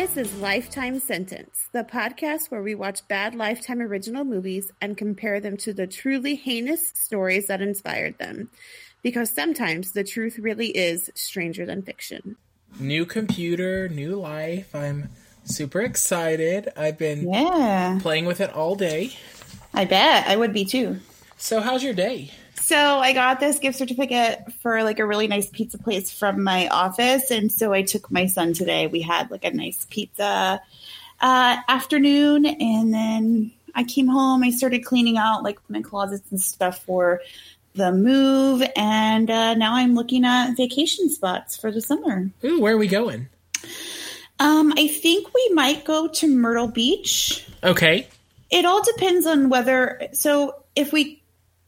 This is Lifetime Sentence, the podcast where we watch bad Lifetime original movies and compare them to the truly heinous stories that inspired them. Because sometimes the truth really is stranger than fiction. New computer, new life. I'm super excited. I've been Yeah, playing with it all day. I bet I would be too. So, how's your day? So I got this gift certificate for like a really nice pizza place from my office, and so I took my son today. We had like a nice pizza uh, afternoon, and then I came home. I started cleaning out like my closets and stuff for the move, and uh, now I'm looking at vacation spots for the summer. Ooh, where are we going? Um, I think we might go to Myrtle Beach. Okay. It all depends on whether. So if we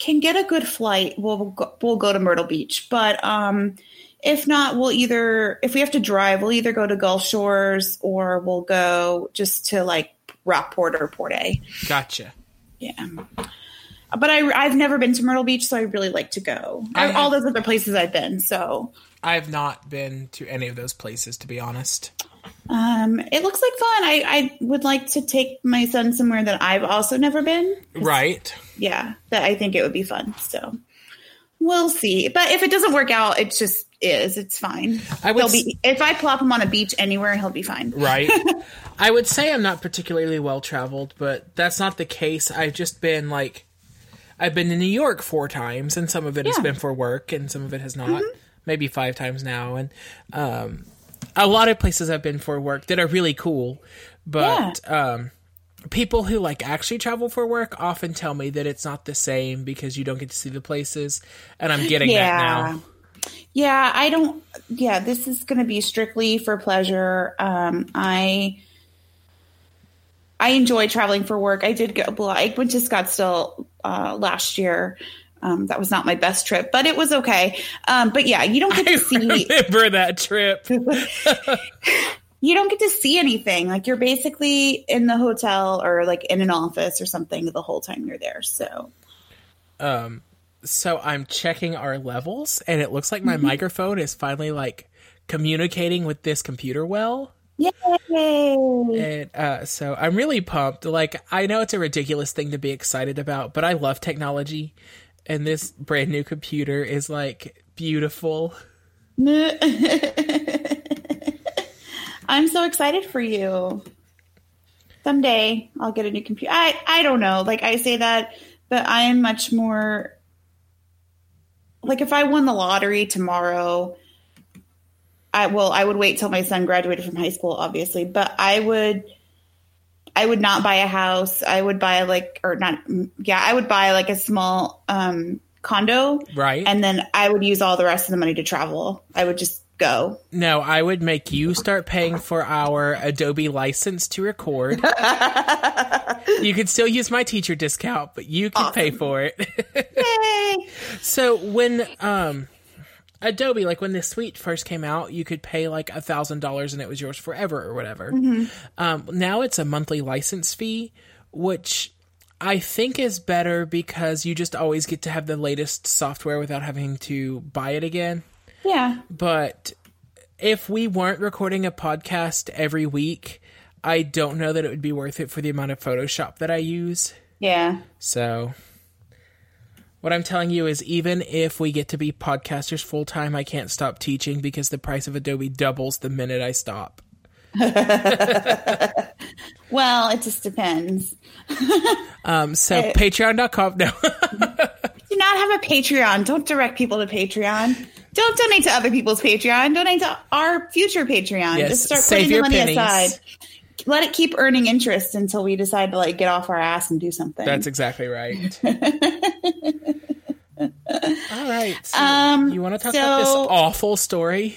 can get a good flight, we'll go, we'll go to Myrtle Beach. But um, if not, we'll either if we have to drive, we'll either go to Gulf Shores or we'll go just to like Rockport or Port A. Gotcha. Yeah. But I, I've never been to Myrtle Beach, so I really like to go. I All those other places I've been, so I've not been to any of those places, to be honest. Um, it looks like fun. I, I would like to take my son somewhere that I've also never been. Right. yeah, that I think it would be fun. So we'll see. But if it doesn't work out, it just is. It's fine. I would he'll be if I plop him on a beach anywhere, he'll be fine. Right. I would say I'm not particularly well traveled, but that's not the case. I've just been like, I've been to New York four times, and some of it has Yeah. Mm-hmm. been for work, and some of it has not. Maybe five times now, and um, a lot of places I've been for work that are really cool, but um, people who like actually travel for work often tell me that it's not the same because you don't get to see the places, and I'm getting that Yeah. now. Yeah, I don't. Yeah, this is going to be strictly for pleasure. Um, I I enjoy traveling for work. I did go. Well, I went to Scottsdale uh, last year. Um, that was not my best trip, but it was okay. Um, but yeah, you don't get to see. Remember that trip? you don't get to see anything. Like you're basically in the hotel or like in an office or something the whole time you're there. So um so i'm checking our levels and it looks like my microphone is finally like communicating with this computer well yay! and uh so i'm really pumped like i know it's a ridiculous thing to be excited about but i love technology and this brand new computer is like beautiful I'm so excited for you. Someday I'll get a new computer. I I don't know. Like I say that, but I am much more like if I won the lottery tomorrow, I well, I would wait till my son graduated from high school, obviously, but I would I would not buy a house. I would buy like or not yeah, I would buy like a small um condo right and then I would use all the rest of the money to travel. I would just go. no i would make you start paying for our adobe license to record you could still use my teacher discount but you can pay for it Yay! So when um Adobe, like when this suite first came out, you could pay like a thousand dollars and it was yours forever or whatever. Um, now it's a monthly license fee, which I think is better because you just always get to have the latest software without having to buy it again. Yeah. But if we weren't recording a podcast every week, I don't know that it would be worth it for the amount of Photoshop that I use. Yeah. So, what I'm telling you is, even if we get to be podcasters full time, I can't stop teaching because the price of Adobe doubles the minute I stop. Well, it just depends. Um, so Patreon.com. No, Do not have a Patreon. Don't direct people to Patreon. Don't donate to other people's Patreon. Donate to our future Patreon. Yes, Just start putting the money pennies. aside. Let it keep earning interest until we decide to like get off our ass and do something. that's exactly right. All right. So Um, you want to talk about this awful story?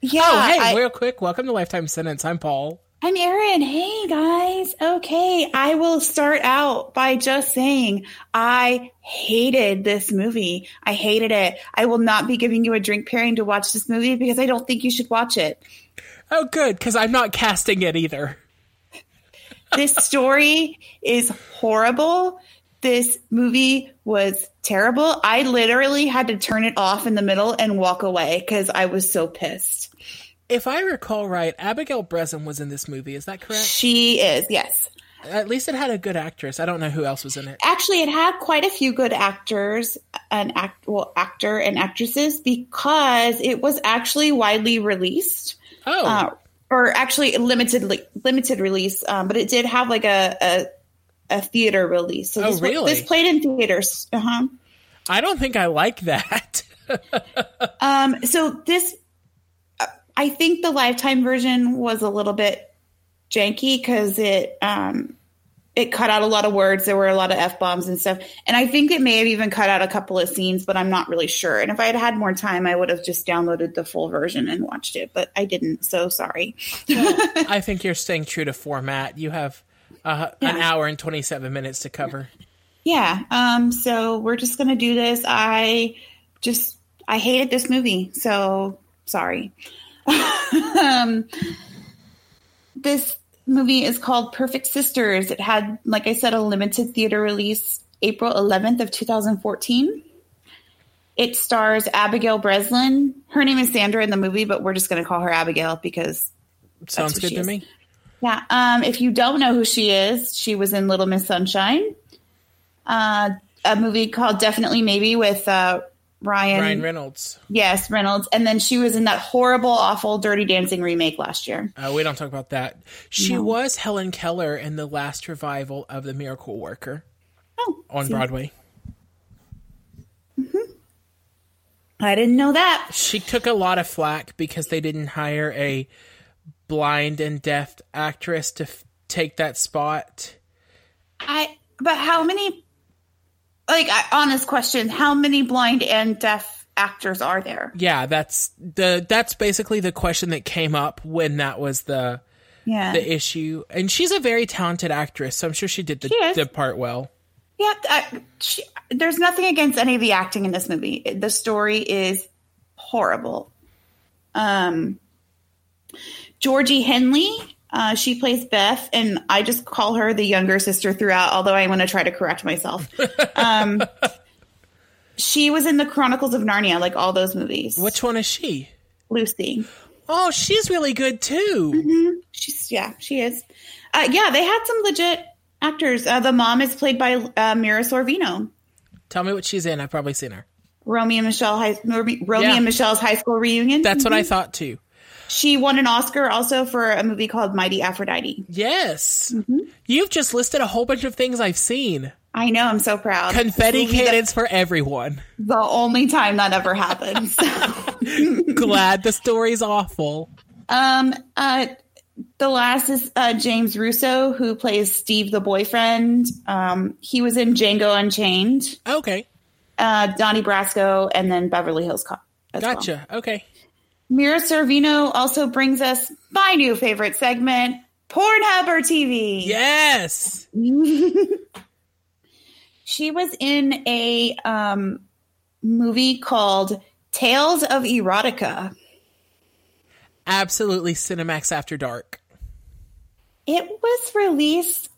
yeah. Oh, hey, I, real quick. Welcome to Lifetime Sentence. I'm Paul. I'm Erin. Hey guys. Okay, I will start out by just saying I hated this movie. I hated it. I will not be giving you a drink pairing to watch this movie because I don't think you should watch it. Oh, good, because I'm not casting it either. This story is horrible. This movie was terrible. I literally had to turn it off in the middle and walk away because I was so pissed. If I recall right, Abigail Breslin was in this movie. Is that correct? She is, yes. At least it had a good actress. I don't know who else was in it. Actually, it had quite a few good actors and act well actor and actresses because it was actually widely released. Oh, Uh, or actually limited limited release, um, but it did have like a a, a theater release. So Oh, this, wa- really? this played in theaters. Uh-huh. I don't think I like that. Um, so this, uh, I think the Lifetime version was a little bit janky because it um, it cut out a lot of words. There were a lot of f bombs and stuff, and I think it may have even cut out a couple of scenes, but I'm not really sure. And if I had had more time, I would have just downloaded the full version and watched it, but I didn't. So sorry. I think you're staying true to format. You have uh, an hour and 27 minutes to cover. Yeah. Um, so we're just gonna do this. I just I hated this movie, so sorry. um, this movie is called Perfect Sisters. It had, like I said, a limited theater release April 11th of 2014. It stars Abigail Breslin. Her name is Sandra in the movie, but we're just going to call her Abigail because Sounds good to is. me. yeah. Um, if you don't know who she is, she was in Little Miss Sunshine, uh, a movie called Definitely Maybe with uh, Ryan. Ryan Reynolds. yes, Reynolds, and then she was in that horrible, awful Dirty Dancing remake last year. Uh, we don't talk about that. She No. was Helen Keller in the last revival of The Miracle Worker Oh, on Broadway. I didn't know that. She took a lot of flack because they didn't hire a blind and deaf actress to f- take that spot. I. But how many? Like, honest question: How many blind and deaf actors are there? Yeah, that's the that's basically the question that came up when that was the Yeah, the issue. And she's a very talented actress, so I'm sure she did the, She the part well. Yeah, I, she, there's nothing against any of the acting in this movie. The story is horrible. Um, Georgie Henley, uh, she plays Beth, and I just call her the younger sister throughout. Although I want to try to correct myself. Um, she was in the Chronicles of Narnia, like all those movies. Which one is she? Lucy? Oh, she's really good too. She's yeah, she is. Uh, yeah, they had some legit actors. Uh, the mom is played by uh, Mira Sorvino. Tell me what she's in. I've probably seen her. Romeo and Michelle high, Romeo Yeah. and Michele's high school reunion. That's what I thought too. She won an Oscar also for a movie called Mighty Aphrodite. Yes. Mm-hmm. You've just listed a whole bunch of things I've seen. I know, I'm so proud. Confetti cannons for everyone. The only time that ever happens. Glad the story's awful. um, uh, the last is uh, James Russo, who plays Steve, the boyfriend. Um, he was in Django Unchained, Okay. uh, Donnie Brasco, and then Beverly Hills Cop. as well. Gotcha. Okay. Mira Sorvino also brings us my new favorite segment, Pornhub or TV. Yes. She was in a um, movie called Tales of Erotica. Absolutely Cinemax After Dark. It was released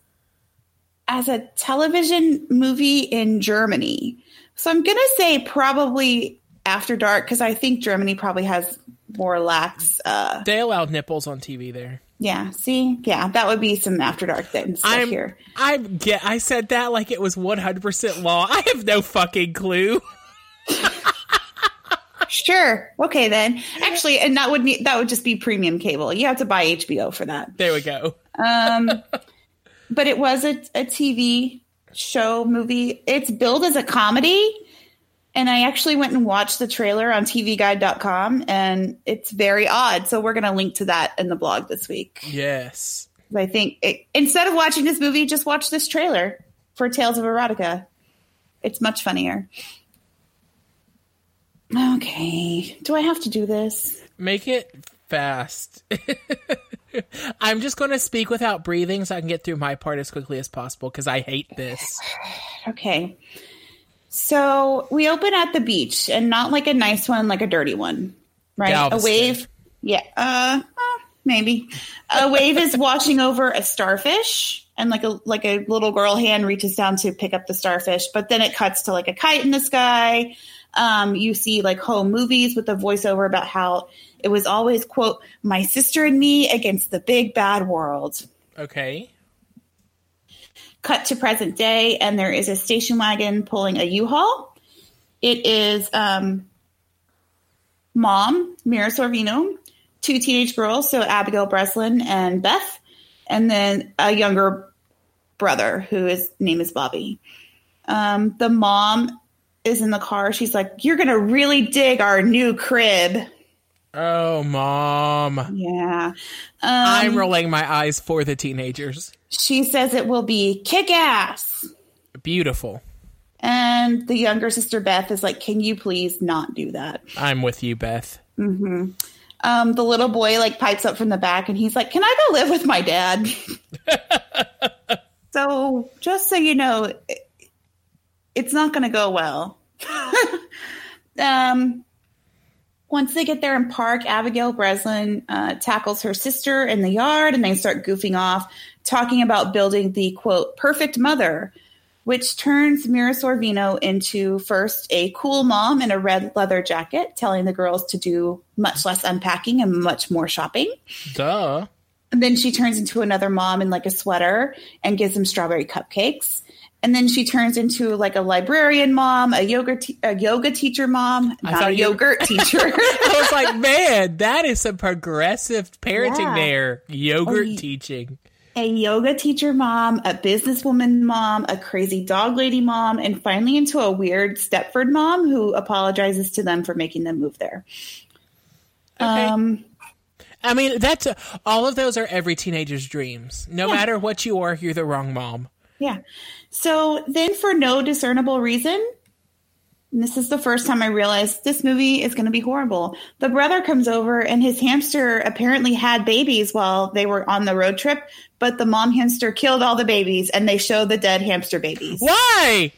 as a television movie in Germany. So I'm going to say probably After Dark because I think Germany probably has more lax. Uh, They allowed nipples on TV there. yeah, see? Yeah, that would be some After Dark stuff I'm here. I get I said that like it was 100% law. I have no fucking clue. Sure. Okay then. Actually, and that would need, that would just be premium cable. You have to buy HBO for that. There we go. Um, but it was a, a TV show movie. It's billed as a comedy. And I actually went and watched the trailer on TVGuide.com and it's very odd. So we're going to link to that in the blog this week. Yes. I think it, instead of watching this movie, just watch this trailer for Tales of Erotica. It's much funnier. Okay. Do I have to do this? Make it fast. I'm just going to speak without breathing so I can get through my part as quickly as possible because I hate this. Okay. So we open at the beach and not like a nice one, like a dirty one, right? Galveston. A wave. Yeah. Uh, uh, maybe. A wave is washing over a starfish and like a like a little girl hand reaches down to pick up the starfish, but then it cuts to like a kite in the sky. Um, you see like home movies with a voiceover about how it was always quote my sister and me against the big bad world. Okay. Cut to present day, and there is a station wagon pulling a U-Haul. It is um, mom, Mira Sorvino, two teenage girls, so Abigail Breslin and Beth, and then a younger brother who his name is Bobby. Um, the mom is in the car. She's like, "You're gonna really dig our new crib." Oh, mom. Yeah. Um, I'm rolling my eyes for the teenagers. she says it will be kick ass. Beautiful. And the younger sister Beth is like, "Can you please not do that?" I'm with you, Beth. Um, the little boy like pipes up from the back, and he's like, "Can I go live with my dad?" so, just so you know, it- it's not going to go well. um, once they get there and park, Abigail Breslin uh, tackles her sister in the yard, and they start goofing off, talking about building the quote perfect mother, which turns Mira Sorvino into first a cool mom in a red leather jacket, telling the girls to do much less unpacking and much more shopping. Duh. And then she turns into another mom in like a sweater and gives them strawberry cupcakes. And then she turns into like a librarian mom, a yoga te- a yoga teacher mom, not a yogurt teacher. I was like, man, that is some progressive parenting Yeah. there. Yogurt teaching. a yoga teacher mom, a businesswoman mom, a crazy dog lady mom, and finally into a weird Stepford mom who apologizes to them for making them move there. Okay. Um, I mean, that's all of those are every teenager's dreams. No Yeah. matter what you are, you're the wrong mom. Yeah. So then, for no discernible reason, and this is the first time I realized this movie is going to be horrible. The brother comes over, and his hamster apparently had babies while they were on the road trip, but the mom hamster killed all the babies, and they show the dead hamster babies. Why?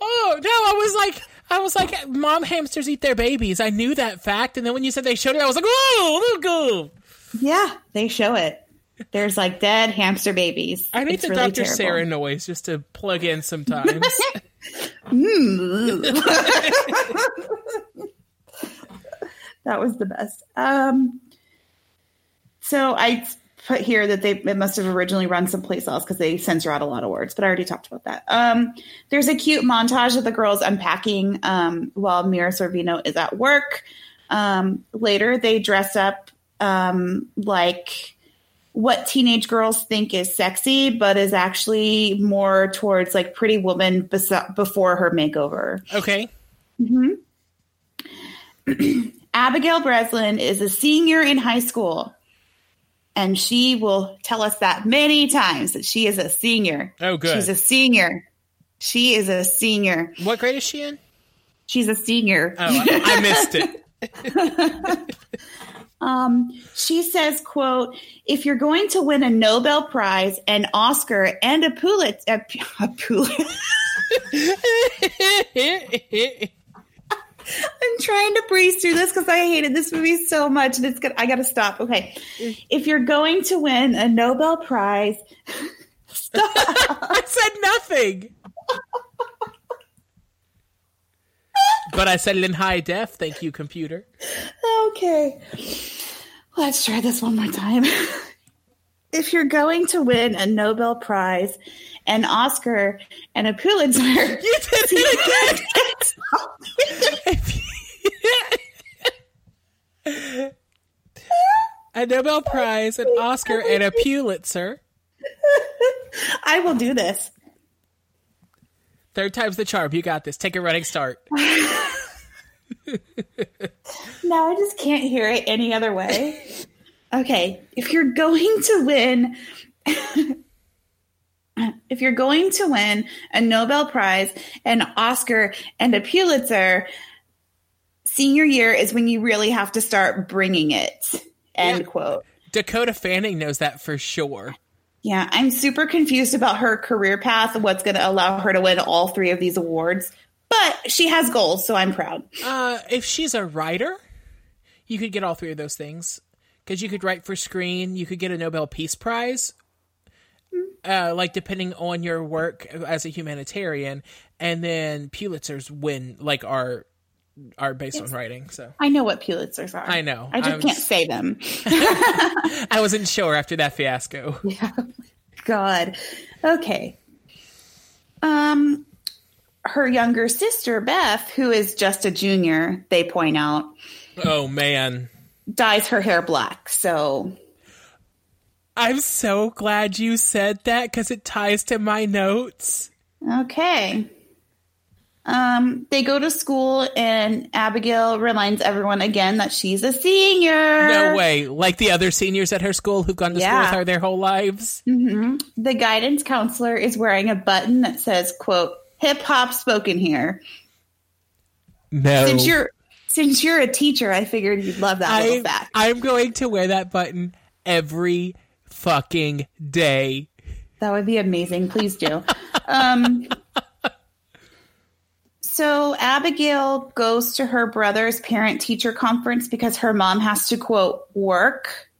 Oh no! I was like, I was like, mom hamsters eat their babies. I knew that fact, and then when you said they showed it, I was like, oh, look. Yeah, they show it. There's like dead hamster babies. I need It's the really Dr. terrible. Sarah noise just to plug in sometimes. That was the best. Um, so I put here that they it must have originally run someplace else because they censor out a lot of words, but I already talked about that. Um, there's a cute montage of the girls unpacking um, while Mira Sorvino is at work. Um, later, they dress up um, like what teenage girls think is sexy, but is actually more towards like Pretty Woman bes- before her makeover. okay. Mm-hmm. Abigail Breslin is a senior in high school. And she will tell us that many times that she is a senior. Oh, good. She's a senior. She is a senior. What grade is she in? She's a senior. Oh, I missed it. Um, she says, quote, if you're going to win a Nobel Prize, an Oscar, and a Pulitzer, a, a Pulitzer, I'm trying to breeze through this because I hated this movie so much, and it's good. I got to stop. Okay, if you're going to win a Nobel Prize, stop. I said nothing. But I said it in high def. Thank you, computer. okay, let's try this one more time. if you're going to win a Nobel Prize, an Oscar, and a Pulitzer, You did it again. a Nobel Prize, an Oscar, and a Pulitzer. I will do this. Third time's the charm. You got this. Take a running start. no, I just can't hear it any other way. Okay, if you're going to win, if you're going to win a Nobel Prize, an Oscar, and a Pulitzer, senior year is when you really have to start bringing it. End Yeah. quote. Dakota Fanning knows that for sure. Yeah, I'm super confused about her career path what's going to allow her to win all three of these awards. But she has goals, so I'm proud. Uh, if she's a writer, you could get all three of those things. Because you could write for screen, you could get a Nobel Peace Prize. Uh, like depending on your work as a humanitarian, and then Pulitzers win like are are based on writing. So I know what Pulitzers are. I know. I just I was- can't say them. I wasn't sure after that fiasco. God. Okay. Um, her younger sister Beth, who is just a junior, they point out, Oh man. dyes her hair black. So I'm so glad you said that because it ties to my notes. Okay. Um, they go to school, and Abigail reminds everyone again that she's a senior. No way. Like the other seniors at her school who've gone to school Yeah. with her their whole lives. The guidance counselor is wearing a button that says, "quote Hip hop spoken here." No. Since you're since you're a teacher, I figured you'd love that little fact. I'm going to wear that button every fucking day. That would be amazing. Please do. Um, so Abigail goes to her brother's parent teacher conference because her mom has to quote work.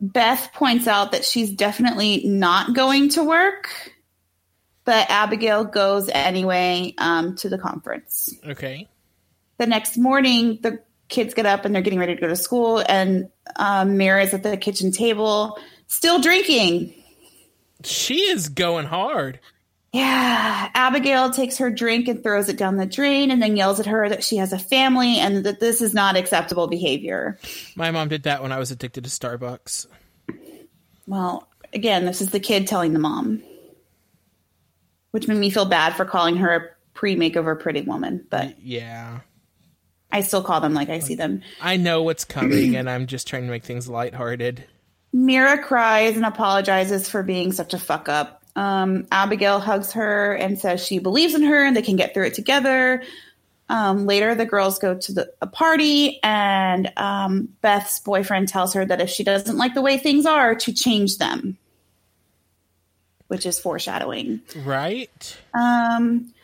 Beth points out that she's definitely not going to work, but Abigail goes anyway um, to the conference. Okay. The next morning, the kids get up and they're getting ready to go to school, and um, Mira's at the kitchen table, still drinking. She is going hard. Yeah, Abigail takes her drink and throws it down the drain and then yells at her that she has a family and that this is not acceptable behavior. My mom did that when I was addicted to Starbucks. Well, again, this is the kid telling the mom, which made me feel bad for calling her a pre makeover pretty woman, but Yeah. I still call them like I see them. I know what's coming and I'm just trying to make things lighthearted. Mira cries and apologizes for being such a fuck up. Um, Abigail hugs her and says she believes in her and they can get through it together. Um, later, the girls go to the, a party, and um, Beth's boyfriend tells her that if she doesn't like the way things are, to change them, which is foreshadowing. Right? Um,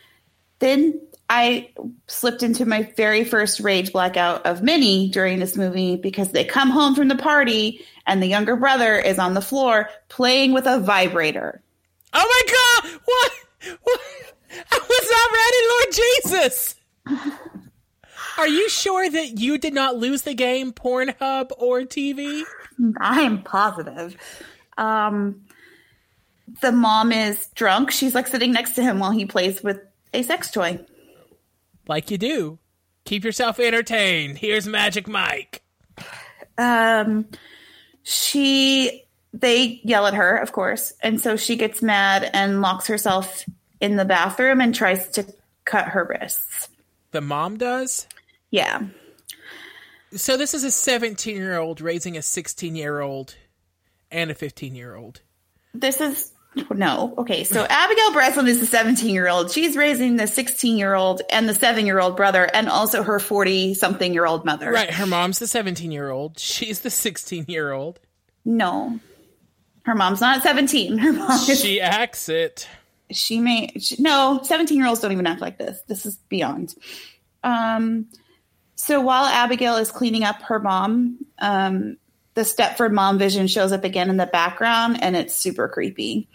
then I slipped into my very first rage blackout of many during this movie because they come home from the party and the younger brother is on the floor playing with a vibrator. Oh my god! What? what? I was not ready, Lord Jesus! Are you sure that you did not lose the game, Pornhub or TV? I am positive. Um, the mom is drunk. She's like sitting next to him while he plays with a sex toy. Like you do. Keep yourself entertained. Here's Magic Mike. um she they yell at her of course and so she gets mad and locks herself in the bathroom and tries to cut her wrists The mom does? yeah So this is a 17 year old raising a 16 year old and a 15 year old. this is no okay so abigail breslin is the 17 year old she's raising the 16 year old and the 7 year old brother and also her 40 something year old mother Right, her mom's the 17 year old. She's the 16 year old. no her mom's not 17 her mom is She acts it. she may she, no 17 year olds don't even act like this. This is beyond. Um so while abigail is cleaning up her mom um the stepford mom vision shows up again in the background and it's super creepy.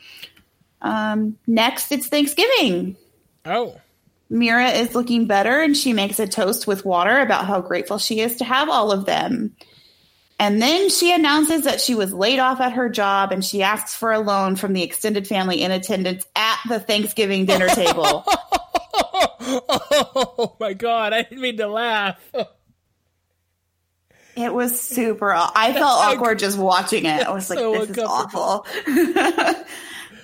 Um next it's thanksgiving. Oh. mira is looking better and she makes a toast with water about how grateful she is to have all of them and then she announces that she was laid off at her job and she asks for a loan from the extended family in attendance at the Thanksgiving dinner table. Oh my god, I didn't mean to laugh. It was super. I felt awkward just watching it. I was like, so "This is awful."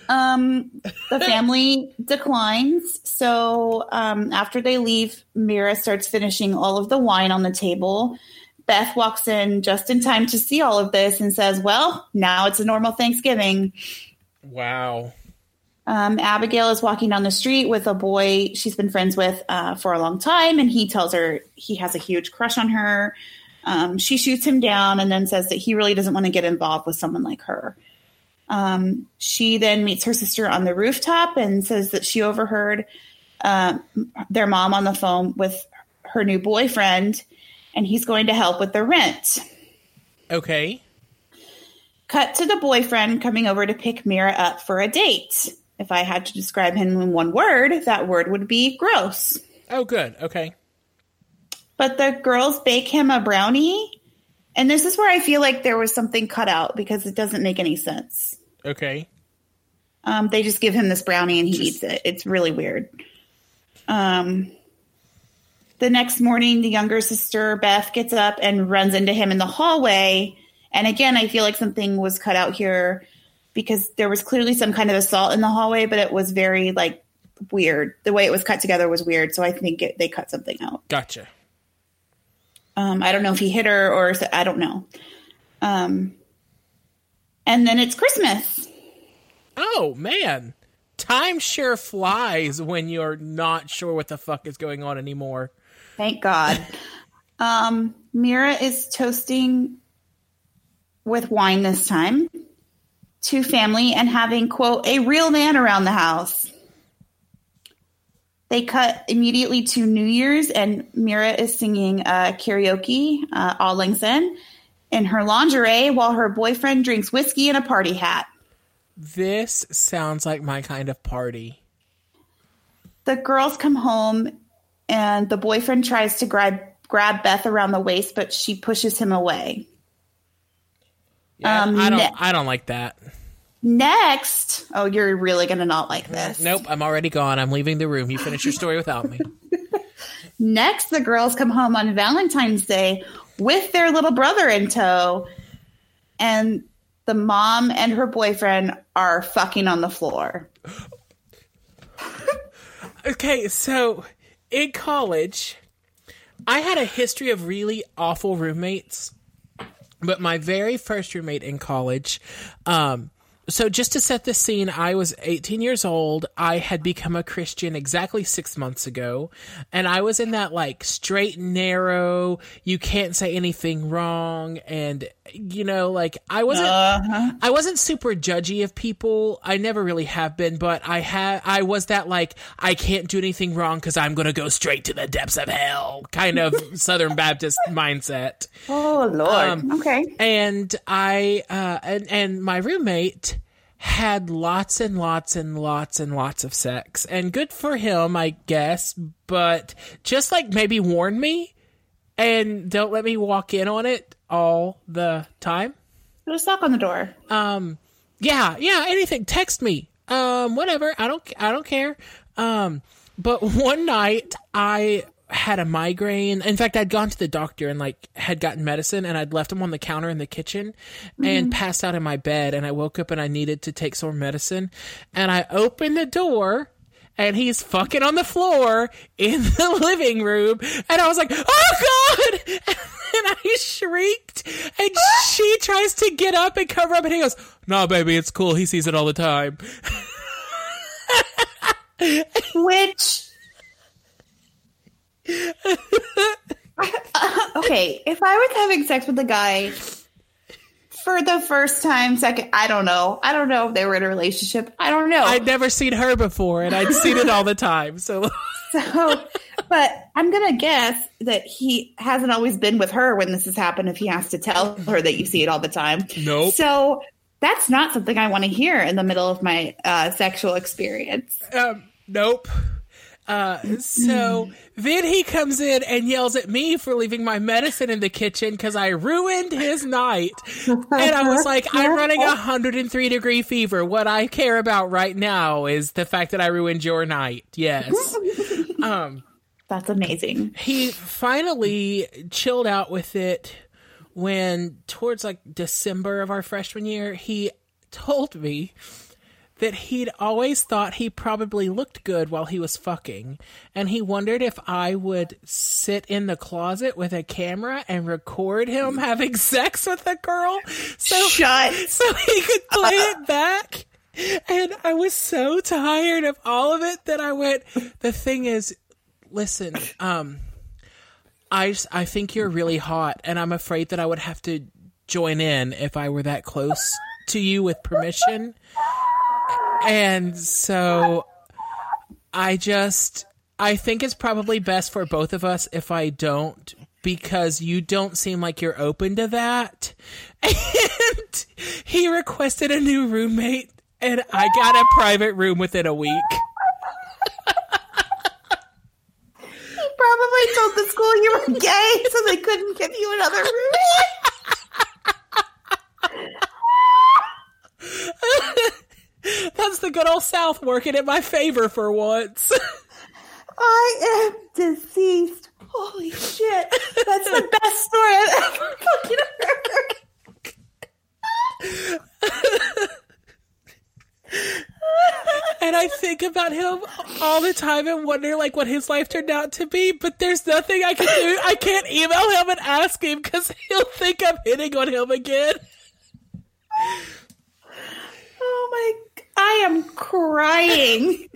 um, the family declines. So um, after they leave, Mira starts finishing all of the wine on the table. Beth walks in just in time to see all of this and says, "Well, now it's a normal Thanksgiving." Wow. Um, Abigail is walking down the street with a boy she's been friends with uh, for a long time, and he tells her he has a huge crush on her. Um, she shoots him down and then says that he really doesn't want to get involved with someone like her. Um, she then meets her sister on the rooftop and says that she overheard uh, their mom on the phone with her new boyfriend, and he's going to help with the rent. Okay. Cut to the boyfriend coming over to pick Mira up for a date. If I had to describe him in one word, that word would be gross. Oh, good. Okay. but the girls bake him a brownie. And this is where I feel like there was something cut out because it doesn't make any sense. Okay. Um, they just give him this brownie and he eats it. It's really weird. Um, the next morning, the younger sister, Beth, gets up and runs into him in the hallway. And again, I feel like something was cut out here because there was clearly some kind of assault in the hallway, but it was very like weird. The way it was cut together was weird. So I think it, they cut something out. Gotcha. Um, I don't know if he hit her or I don't know. Um, and then it's Christmas. Oh man, time sure flies when you're not sure what the fuck is going on anymore. Thank God. um, Mira is toasting with wine this time to family and having quote a real man around the house. They cut immediately to New Year's, and Mira is singing uh, karaoke, uh, Auld Lang Syne, in her lingerie while her boyfriend drinks whiskey in a party hat. This sounds like my kind of party. The girls come home, and the boyfriend tries to grab grab Beth around the waist, but she pushes him away. Yeah, Um, I don't. ne- I don't like that. Next, oh, you're really gonna not like this. Nope, I'm already gone. I'm leaving the room. You finish your story without me. Next, the girls come home on Valentine's Day with their little brother in tow, and the mom and her boyfriend are fucking on the floor. Okay, so in college, I had a history of really awful roommates. But my very first roommate in college, um, so just to set the scene, I was 18 years old. I had become a Christian exactly six months ago. And I was in that like straight narrow, you can't say anything wrong. And, you know, like I wasn't, I wasn't super judgy of people. I never really have been, but I had, I was that like, I can't do anything wrong because I'm going to go straight to the depths of hell kind of Southern Baptist mindset Oh Lord. Um, okay. and I uh, and and my roommate had lots and lots and lots and lots of sex, and good for him, I guess. But just like maybe warn me, and don't let me walk in on it all the time. Put a sock on the door. Um, yeah, yeah, anything. Text me. Um, whatever. I don't. I don't care. Um, but one night I had a migraine. In fact, I'd gone to the doctor and like had gotten medicine, and I'd left them on the counter in the kitchen, and passed out in my bed. And I woke up and I needed to take some medicine, and I opened the door. And he's fucking on the floor in the living room. And I was like, oh God! And I shrieked. And she tries to get up and cover up. And he goes, no, baby, it's cool. He sees it all the time. Which. okay, if I was having sex with a guy for the first time, second, I don't know. I don't know if they were in a relationship. I don't know. I'd never seen her before, and I'd seen it all the time. So, So, but I'm gonna guess that he hasn't always been with her when this has happened. If he has to tell her that you see it all the time, Nope. So that's not something I want to hear in the middle of my uh, sexual experience. um, nope. Uh, so then he comes in and yells at me for leaving my medicine in the kitchen because I ruined his night. And I was like, I'm running a 103 degree fever. What I care about right now is the fact that I ruined your night. Yes. um, That's amazing. he finally chilled out with it when towards like December of our freshman year, he told me that he'd always thought he probably looked good while he was fucking, and he wondered if I would sit in the closet with a camera and record him having sex with a girl. So Shut. so he could play it back. And I was so tired of all of it that I went, the thing is, listen, um, I, I think you're really hot, and I'm afraid that I would have to join in if I were that close to you with permission. And so I just, I think it's probably best for both of us if I don't, because you don't seem like you're open to that. And he requested a new roommate, and I got a private room within a week. He probably told the school you were gay, so they couldn't give you another roommate. That's the good old South working in my favor for once. I am deceased. Holy shit. That's the best story I've ever fucking heard. and I think about him all the time and wonder like what his life turned out to be, but there's nothing I can do. I can't email him and ask him because he'll think I'm hitting on him again. Oh my I am crying.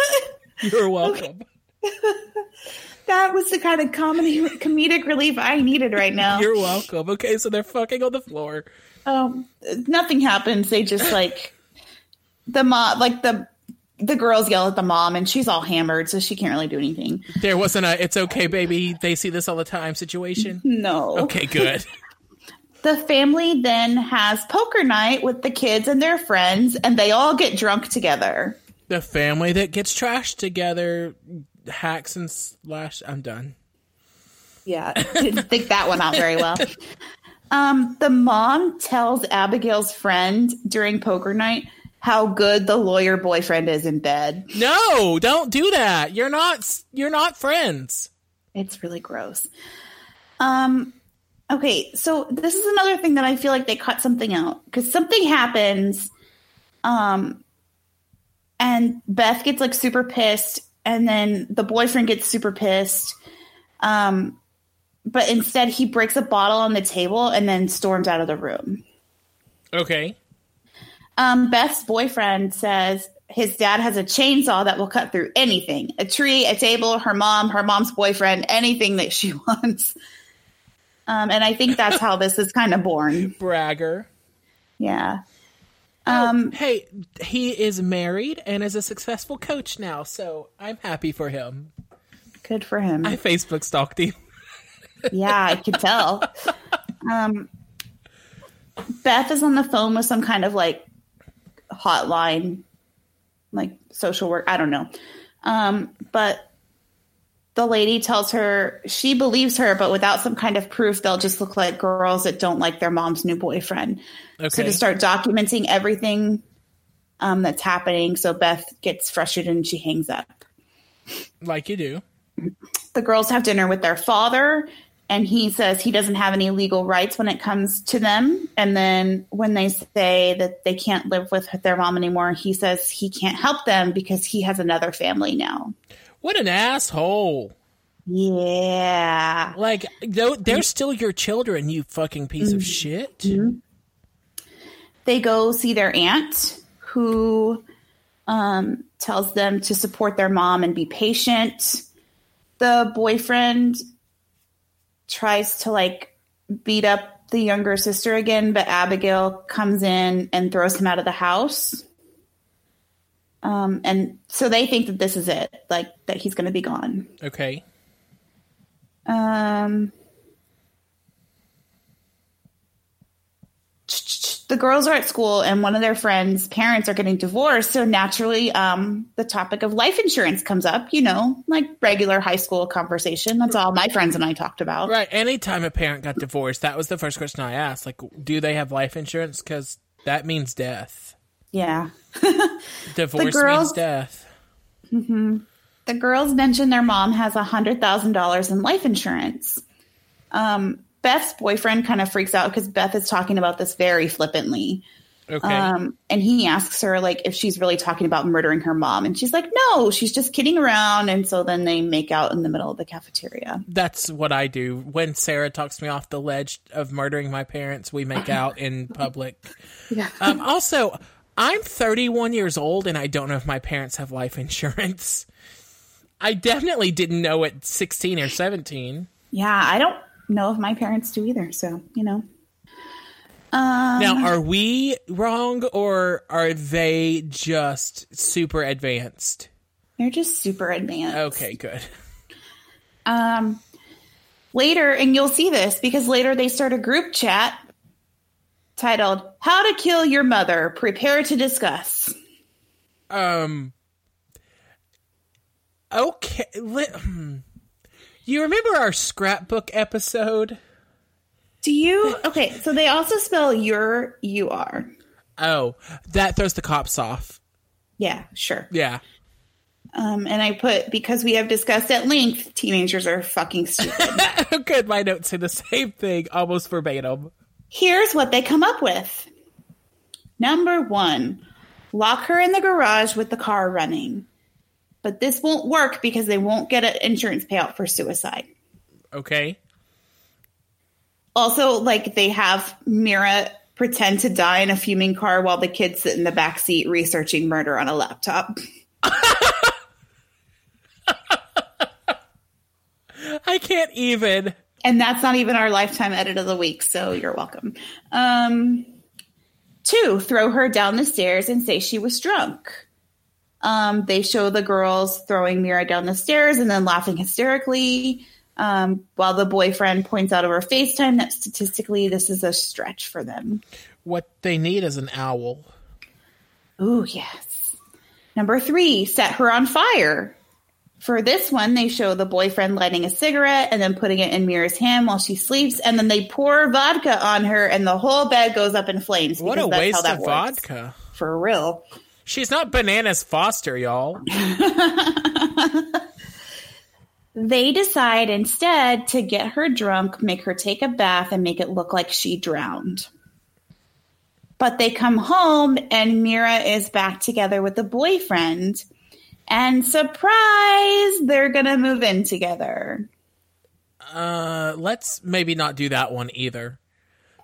You're welcome. that was the kind of comedy comedic relief I needed right now. You're welcome. Okay, so they're fucking on the floor. Um, nothing happens. They just like the mom, like the the girls yell at the mom, and she's all hammered, so she can't really do anything. There wasn't a "it's okay, baby." They see this all the time situation. No. Okay, good. The family then has poker night with the kids and their friends, and they all get drunk together. The family that gets trashed together, hacks and slash. I'm done. Yeah, didn't think that one out very well. Um, the mom tells Abigail's friend during poker night how good the lawyer boyfriend is in bed. No, don't do that. You're not. You're not friends. It's really gross. Um, Okay, so this is another thing that I feel like they cut something out because something happens, um, and Beth gets like super pissed, and then the boyfriend gets super pissed, um, but instead he breaks a bottle on the table and then storms out of the room. Okay. Um, Beth's boyfriend says his dad has a chainsaw that will cut through anything a tree, a table, her mom, her mom's boyfriend, anything that she wants. Um, and I think that's how this is kind of born. Bragger. Yeah. Um, oh, hey, he is married and is a successful coach now, so I'm happy for him. Good for him. I Facebook stalked him. yeah, I could tell. Um, Beth is on the phone with some kind of like hotline, like social work. I don't know. Um, but the lady tells her she believes her, but without some kind of proof, they'll just look like girls that don't like their mom's new boyfriend. Okay. So to start documenting everything um, that's happening, so Beth gets frustrated and she hangs up. Like you do. The girls have dinner with their father, and he says he doesn't have any legal rights when it comes to them. And then when they say that they can't live with their mom anymore, he says he can't help them because he has another family now. What an asshole. Yeah. Like, they're still your children, you fucking piece mm-hmm. of shit. Mm-hmm. They go see their aunt, who um, tells them to support their mom and be patient. The boyfriend tries to, like, beat up the younger sister again, but Abigail comes in and throws him out of the house. Um, and so they think that this is it, like that he's going to be gone. Okay. Um, the girls are at school, and one of their friends' parents are getting divorced. So naturally, um, the topic of life insurance comes up. You know, like regular high school conversation. That's all my friends and I talked about. Right. Anytime a parent got divorced, that was the first question I asked. Like, do they have life insurance? Because that means death. Yeah. Divorce girls, means death. Mm-hmm. The girls mention their mom has a hundred thousand dollars in life insurance. Um, Beth's boyfriend kind of freaks out because Beth is talking about this very flippantly. Okay. Um, and he asks her like if she's really talking about murdering her mom, and she's like, "No, she's just kidding around." And so then they make out in the middle of the cafeteria. That's what I do when Sarah talks me off the ledge of murdering my parents. We make out in public. Yeah. Um, also, I'm 31 years old and I don't know if my parents have life insurance. I definitely didn't know at 16 or 17. Yeah, I don't know if my parents do either. So, you know. Um, now, are we wrong or are they just super advanced? They're just super advanced. Okay, good. Um, later, and you'll see this because later they start a group chat titled How to Kill Your Mother. Prepare to discuss. Um. Okay. Hmm. You remember our scrapbook episode? Do you? Okay, so they also spell your you are. Oh, that throws the cops off. Yeah, sure. Yeah. Um, and I put because we have discussed at length, teenagers are fucking stupid. Good. My notes say the same thing, almost verbatim. Here's what they come up with. Number one, lock her in the garage with the car running. But this won't work because they won't get an insurance payout for suicide. Okay. Also, like they have Mira pretend to die in a fuming car while the kids sit in the back seat researching murder on a laptop. I can't even. And that's not even our lifetime edit of the week, so you're welcome. Um, two, throw her down the stairs and say she was drunk. Um, they show the girls throwing Mira down the stairs and then laughing hysterically, um, while the boyfriend points out over FaceTime that statistically this is a stretch for them. What they need is an owl. Ooh, yes. Number three, set her on fire. For this one, they show the boyfriend lighting a cigarette and then putting it in Mira's hand while she sleeps, and then they pour vodka on her, and the whole bed goes up in flames. What a because that's how waste of works. vodka. For real. She's not Bananas Foster, y'all. They decide instead to get her drunk, make her take a bath, and make it look like she drowned. But they come home, and Mira is back together with the boyfriend. And surprise, they're going to move in together. Uh, let's maybe not do that one either.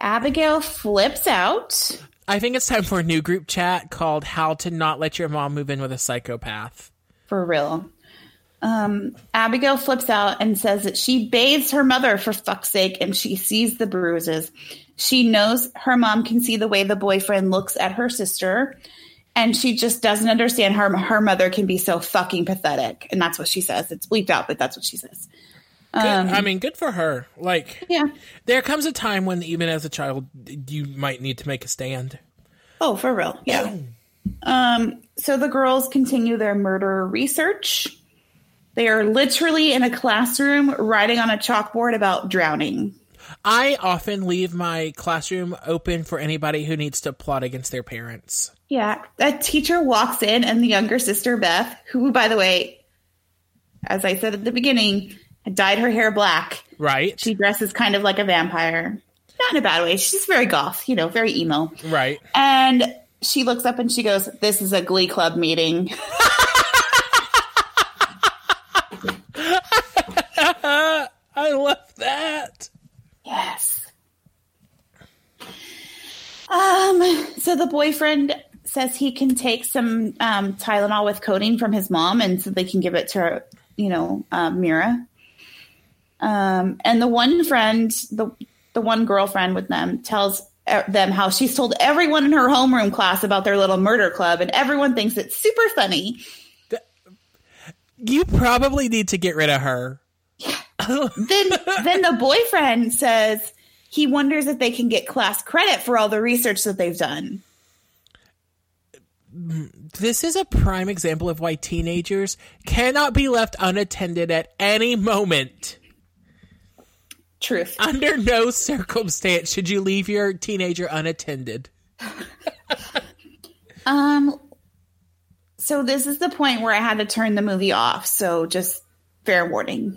Abigail flips out. I think it's time for a new group chat called How to Not Let Your Mom Move In with a Psychopath. For real. Um, Abigail flips out and says that she bathes her mother for fuck's sake and she sees the bruises. She knows her mom can see the way the boyfriend looks at her sister and she just doesn't understand how her mother can be so fucking pathetic. And that's what she says. It's bleeped out, but that's what she says. Um, I mean, good for her. Like, Yeah. there comes a time when even as a child, you might need to make a stand. Oh, for real. Yeah. Um, so the girls continue their murder research. They are literally in a classroom writing on a chalkboard about drowning. I often leave my classroom open for anybody who needs to plot against their parents. Yeah. A teacher walks in, and the younger sister, Beth, who, by the way, as I said at the beginning, dyed her hair black. Right? She dresses kind of like a vampire. Not in a bad way. She's very goth, you know, very emo. Right. And she looks up and she goes, This is a glee club meeting. I love that. Yes. Um, so the boyfriend says he can take some um, Tylenol with codeine from his mom, and so they can give it to you know uh, Mira. Um, and the one friend, the the one girlfriend with them, tells uh, them how she's told everyone in her homeroom class about their little murder club, and everyone thinks it's super funny. You probably need to get rid of her. then then the boyfriend says he wonders if they can get class credit for all the research that they've done. This is a prime example of why teenagers cannot be left unattended at any moment. Truth. Under no circumstance should you leave your teenager unattended. Um so this is the point where I had to turn the movie off. So just fair warning.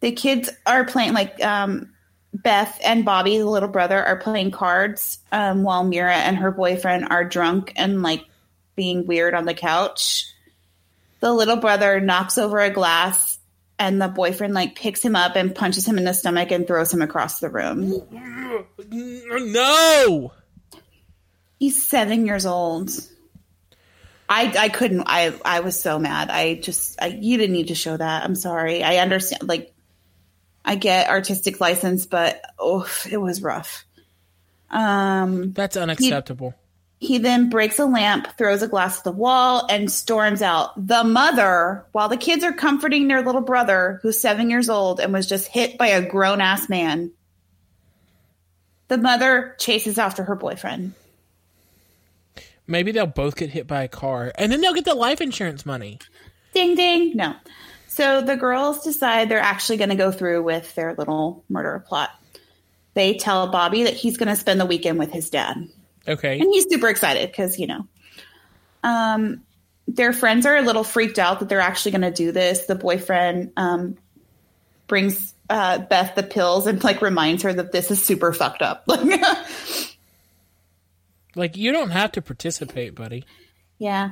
The kids are playing like um Beth and Bobby, the little brother, are playing cards um, while Mira and her boyfriend are drunk and like being weird on the couch. The little brother knocks over a glass and the boyfriend like picks him up and punches him in the stomach and throws him across the room. No! He's seven years old. I I couldn't. I I was so mad. I just I, you didn't need to show that. I'm sorry. I understand. Like I get artistic license, but oh, it was rough. Um, That's unacceptable. he then breaks a lamp, throws a glass at the wall, and storms out. The mother, while the kids are comforting their little brother, who's seven years old and was just hit by a grown ass man, the mother chases after her boyfriend. Maybe they'll both get hit by a car and then they'll get the life insurance money. Ding ding. No. So the girls decide they're actually going to go through with their little murder plot. They tell Bobby that he's going to spend the weekend with his dad. Okay. And he's super excited because, you know, um, their friends are a little freaked out that they're actually going to do this. The boyfriend um, brings uh, Beth the pills and like reminds her that this is super fucked up. like you don't have to participate, buddy. Yeah.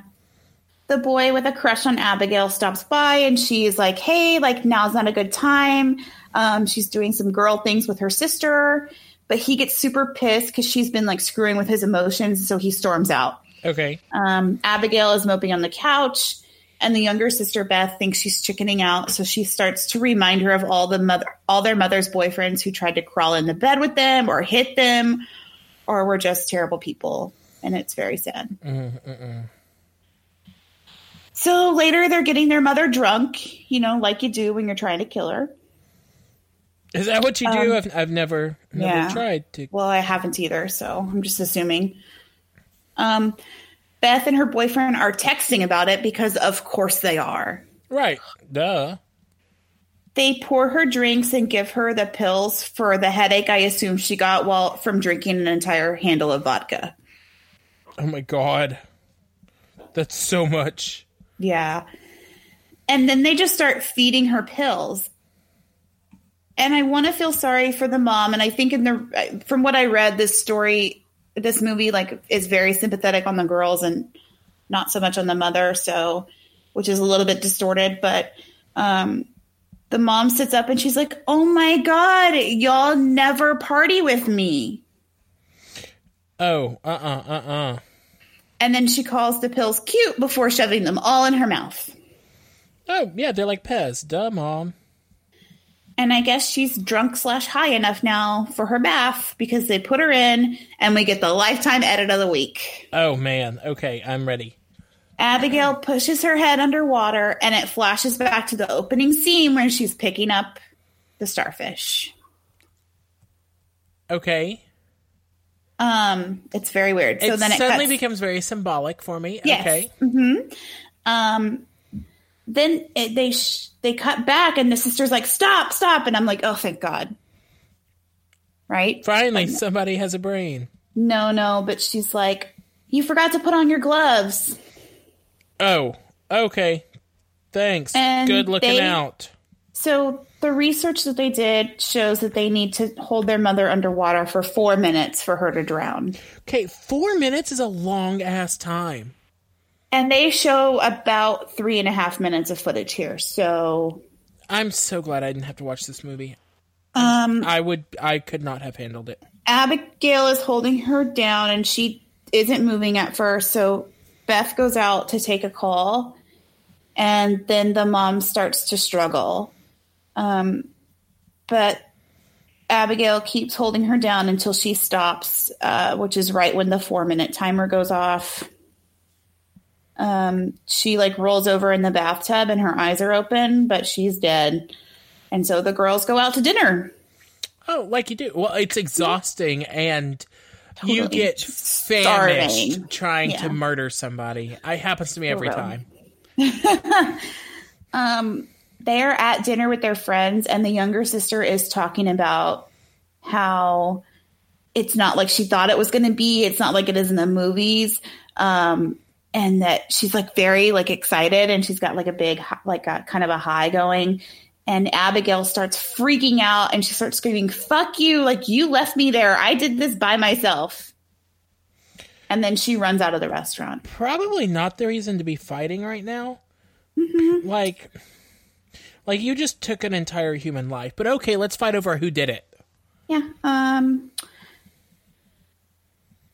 The boy with a crush on Abigail stops by and she's like, "Hey, like now's not a good time." Um, she's doing some girl things with her sister, but he gets super pissed because she's been like screwing with his emotions, so he storms out. Okay. Um, Abigail is moping on the couch, and the younger sister Beth thinks she's chickening out, so she starts to remind her of all the mother, all their mother's boyfriends who tried to crawl in the bed with them, or hit them, or were just terrible people, and it's very sad. Mm-mm. So later, they're getting their mother drunk, you know, like you do when you're trying to kill her. Is that what you do? Um, I've, I've never never yeah. tried to. Well, I haven't either, so I'm just assuming. Um, Beth and her boyfriend are texting about it because, of course, they are. Right. Duh. They pour her drinks and give her the pills for the headache I assume she got while from drinking an entire handle of vodka. Oh my god. That's so much. Yeah. And then they just start feeding her pills. And I want to feel sorry for the mom and I think in the from what I read this story this movie like is very sympathetic on the girls and not so much on the mother, so which is a little bit distorted, but um the mom sits up and she's like, "Oh my god, y'all never party with me." Oh, uh uh uh uh. And then she calls the pills cute before shoving them all in her mouth. Oh, yeah, they're like Pez. Duh, mom. And I guess she's drunk slash high enough now for her bath because they put her in and we get the lifetime edit of the week. Oh, man. Okay, I'm ready. Abigail pushes her head underwater and it flashes back to the opening scene where she's picking up the starfish. Okay. Um, it's very weird. So it then it suddenly cuts. becomes very symbolic for me. Yes. Okay. hmm Um, then it, they sh- they cut back, and the sister's like, "Stop, stop!" And I'm like, "Oh, thank God!" Right? Finally, somebody has a brain. No, no, but she's like, "You forgot to put on your gloves." Oh, okay. Thanks. And Good looking they- out. So the research that they did shows that they need to hold their mother underwater for four minutes for her to drown. Okay, four minutes is a long ass time. And they show about three and a half minutes of footage here. So I'm so glad I didn't have to watch this movie. um, I would, I could not have handled it. Abigail is holding her down and she isn't moving at first. So Beth goes out to take a call. And then the mom starts to struggle. Um, but Abigail keeps holding her down until she stops, uh, which is right when the four minute timer goes off. Um, she like rolls over in the bathtub and her eyes are open, but she's dead. And so the girls go out to dinner. Oh, like you do. Well, it's exhausting and you get famished starving. trying Yeah. to murder somebody. It happens to me every time. um, they're at dinner with their friends, and the younger sister is talking about how it's not like she thought it was going to be. It's not like it is in the movies. Um, and that she's like very like excited, and she's got like a big like a kind of a high going. And Abigail starts freaking out, and she starts screaming, "Fuck you! Like you left me there. I did this by myself." And then she runs out of the restaurant. Probably not the reason to be fighting right now. Mm-hmm. Like, like you just took an entire human life. But okay, let's fight over who did it. Yeah. Um.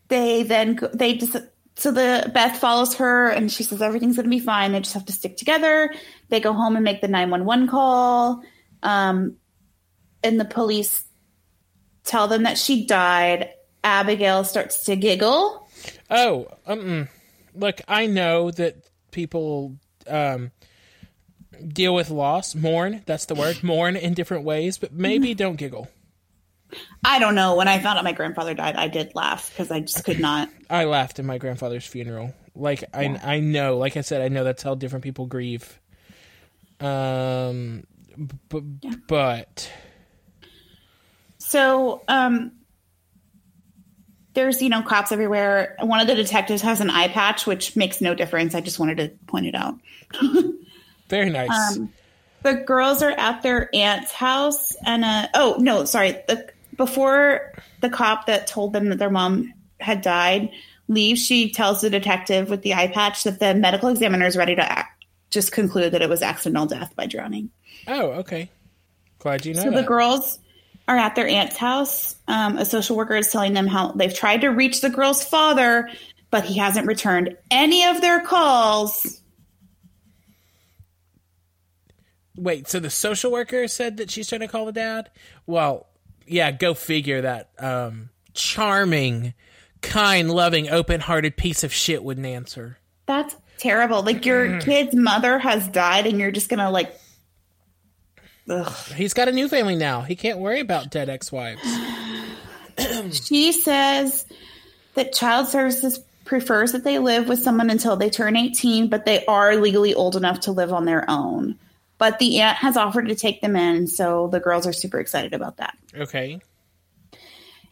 They then go, they just so the Beth follows her and she says everything's gonna be fine. They just have to stick together. They go home and make the nine one one call. Um, and the police tell them that she died. Abigail starts to giggle. Oh, um, look, I know that people um, deal with loss, mourn. That's the word, mourn in different ways. But maybe don't giggle. I don't know. When I found out my grandfather died, I did laugh because I just could not. I laughed at my grandfather's funeral. Like I, I know, like I said, I know that's how different people grieve. Um, b- but So, um, there's, you know, cops everywhere. One of the detectives has an eye patch, which makes no difference. I just wanted to point it out. very nice. Um, the girls are at their aunt's house, and uh, oh no, sorry. The before the cop that told them that their mom had died leaves, she tells the detective with the eye patch that the medical examiner is ready to act, just conclude that it was accidental death by drowning. oh, okay. Glad you know So that. the girls are at their aunt's house. Um, a social worker is telling them how they've tried to reach the girl's father, but he hasn't returned any of their calls. Wait, so the social worker said that she's trying to call the dad? Well, yeah, go figure that um charming, kind, loving, open-hearted piece of shit wouldn't answer. That's terrible. Like your kid's mother has died, and you're just gonna like. Ugh. He's got a new family now. He can't worry about dead ex-wives. She says that child services prefers that they live with someone until they turn 18, but they are legally old enough to live on their own. But the aunt has offered to take them in, so the girls are super excited about that. Okay.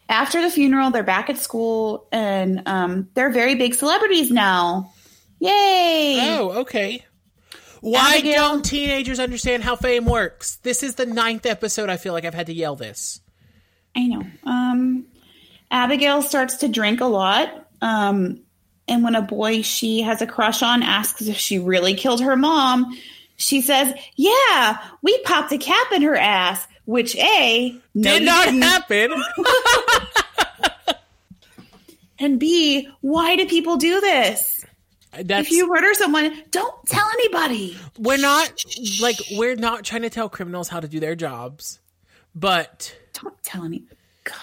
After the funeral, they're back at school and um, they're very big celebrities now. Yay! Oh, okay. Why Abigail- don't teenagers understand how fame works? This is the ninth episode I feel like I've had to yell this. I know. Um, Abigail starts to drink a lot. Um, and when a boy she has a crush on asks if she really killed her mom, she says, Yeah, we popped a cap in her ass, which A, no, Did not didn't. happen. And B, why do people do this? That's If you murder someone, don't tell anybody. we're not like we're not trying to tell criminals how to do their jobs, but Don't tell any. God.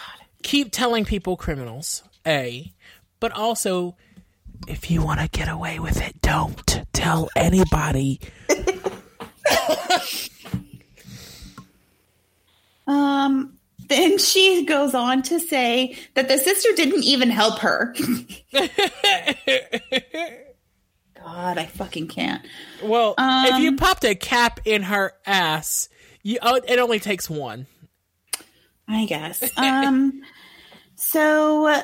keep telling people criminals. A, but also if you want to get away with it, don't tell anybody. Um, then she goes on to say that the sister didn't even help her. God, I fucking can't. Well, if you Um, popped a cap in her ass, you oh, it only takes one. I guess. Um, so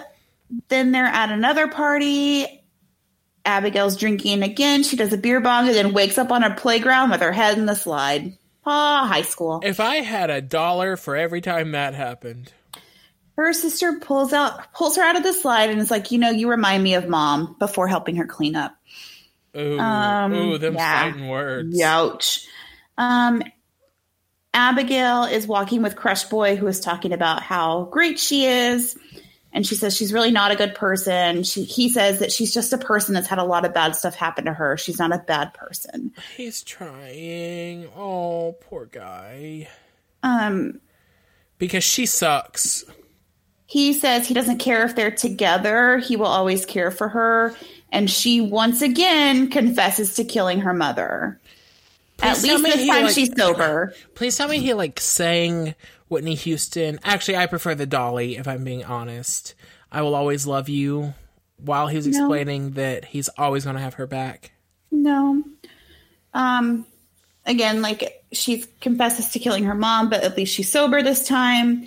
then they're at another party. Abigail's drinking again. She does a beer bong and then wakes up on a playground with her head in the slide. Ah, high school. If I had a dollar for every time that happened, Her sister pulls out pulls her out of the slide and is like, you know, you remind me of mom before helping her clean up. ooh, Um, ooh, them yeah. fighting words. Youch. Um, Abigail is walking with Crush Boy, who is talking about how great she is. And she says she's really not a good person. She, he says that she's just a person that's had a lot of bad stuff happen to her. She's not a bad person. He's trying. Oh, poor guy. Um, Because she sucks. he says he doesn't care if they're together. He will always care for her. And she once again confesses to killing her mother. At Please tell least this time like- she's sober. Please tell me he like sang Whitney Houston. Actually, I prefer the Dolly. If I'm being honest, I will always love you. While he was No. explaining that he's always going to have her back. No. Um again, like she confesses to killing her mom, but at least she's sober this time.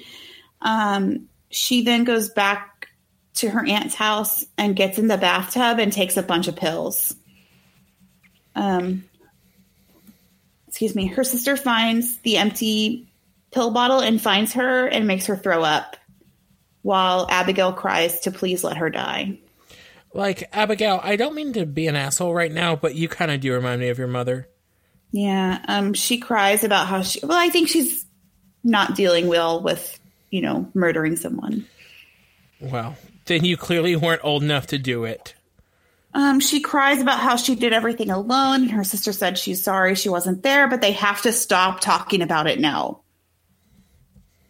Um she then goes back to her aunt's house and gets in the bathtub and takes a bunch of pills. Um excuse me, her sister finds the empty pill bottle and finds her and makes her throw up while Abigail cries to please let her die. Like Abigail, I don't mean to be an asshole right now, but you kind of do remind me of your mother. Yeah, um, she cries about how she. Well, I think she's not dealing well with you know murdering someone. Well, then you clearly weren't old enough to do it. Um, she cries about how she did everything alone, and her sister said she's sorry she wasn't there, but they have to stop talking about it now.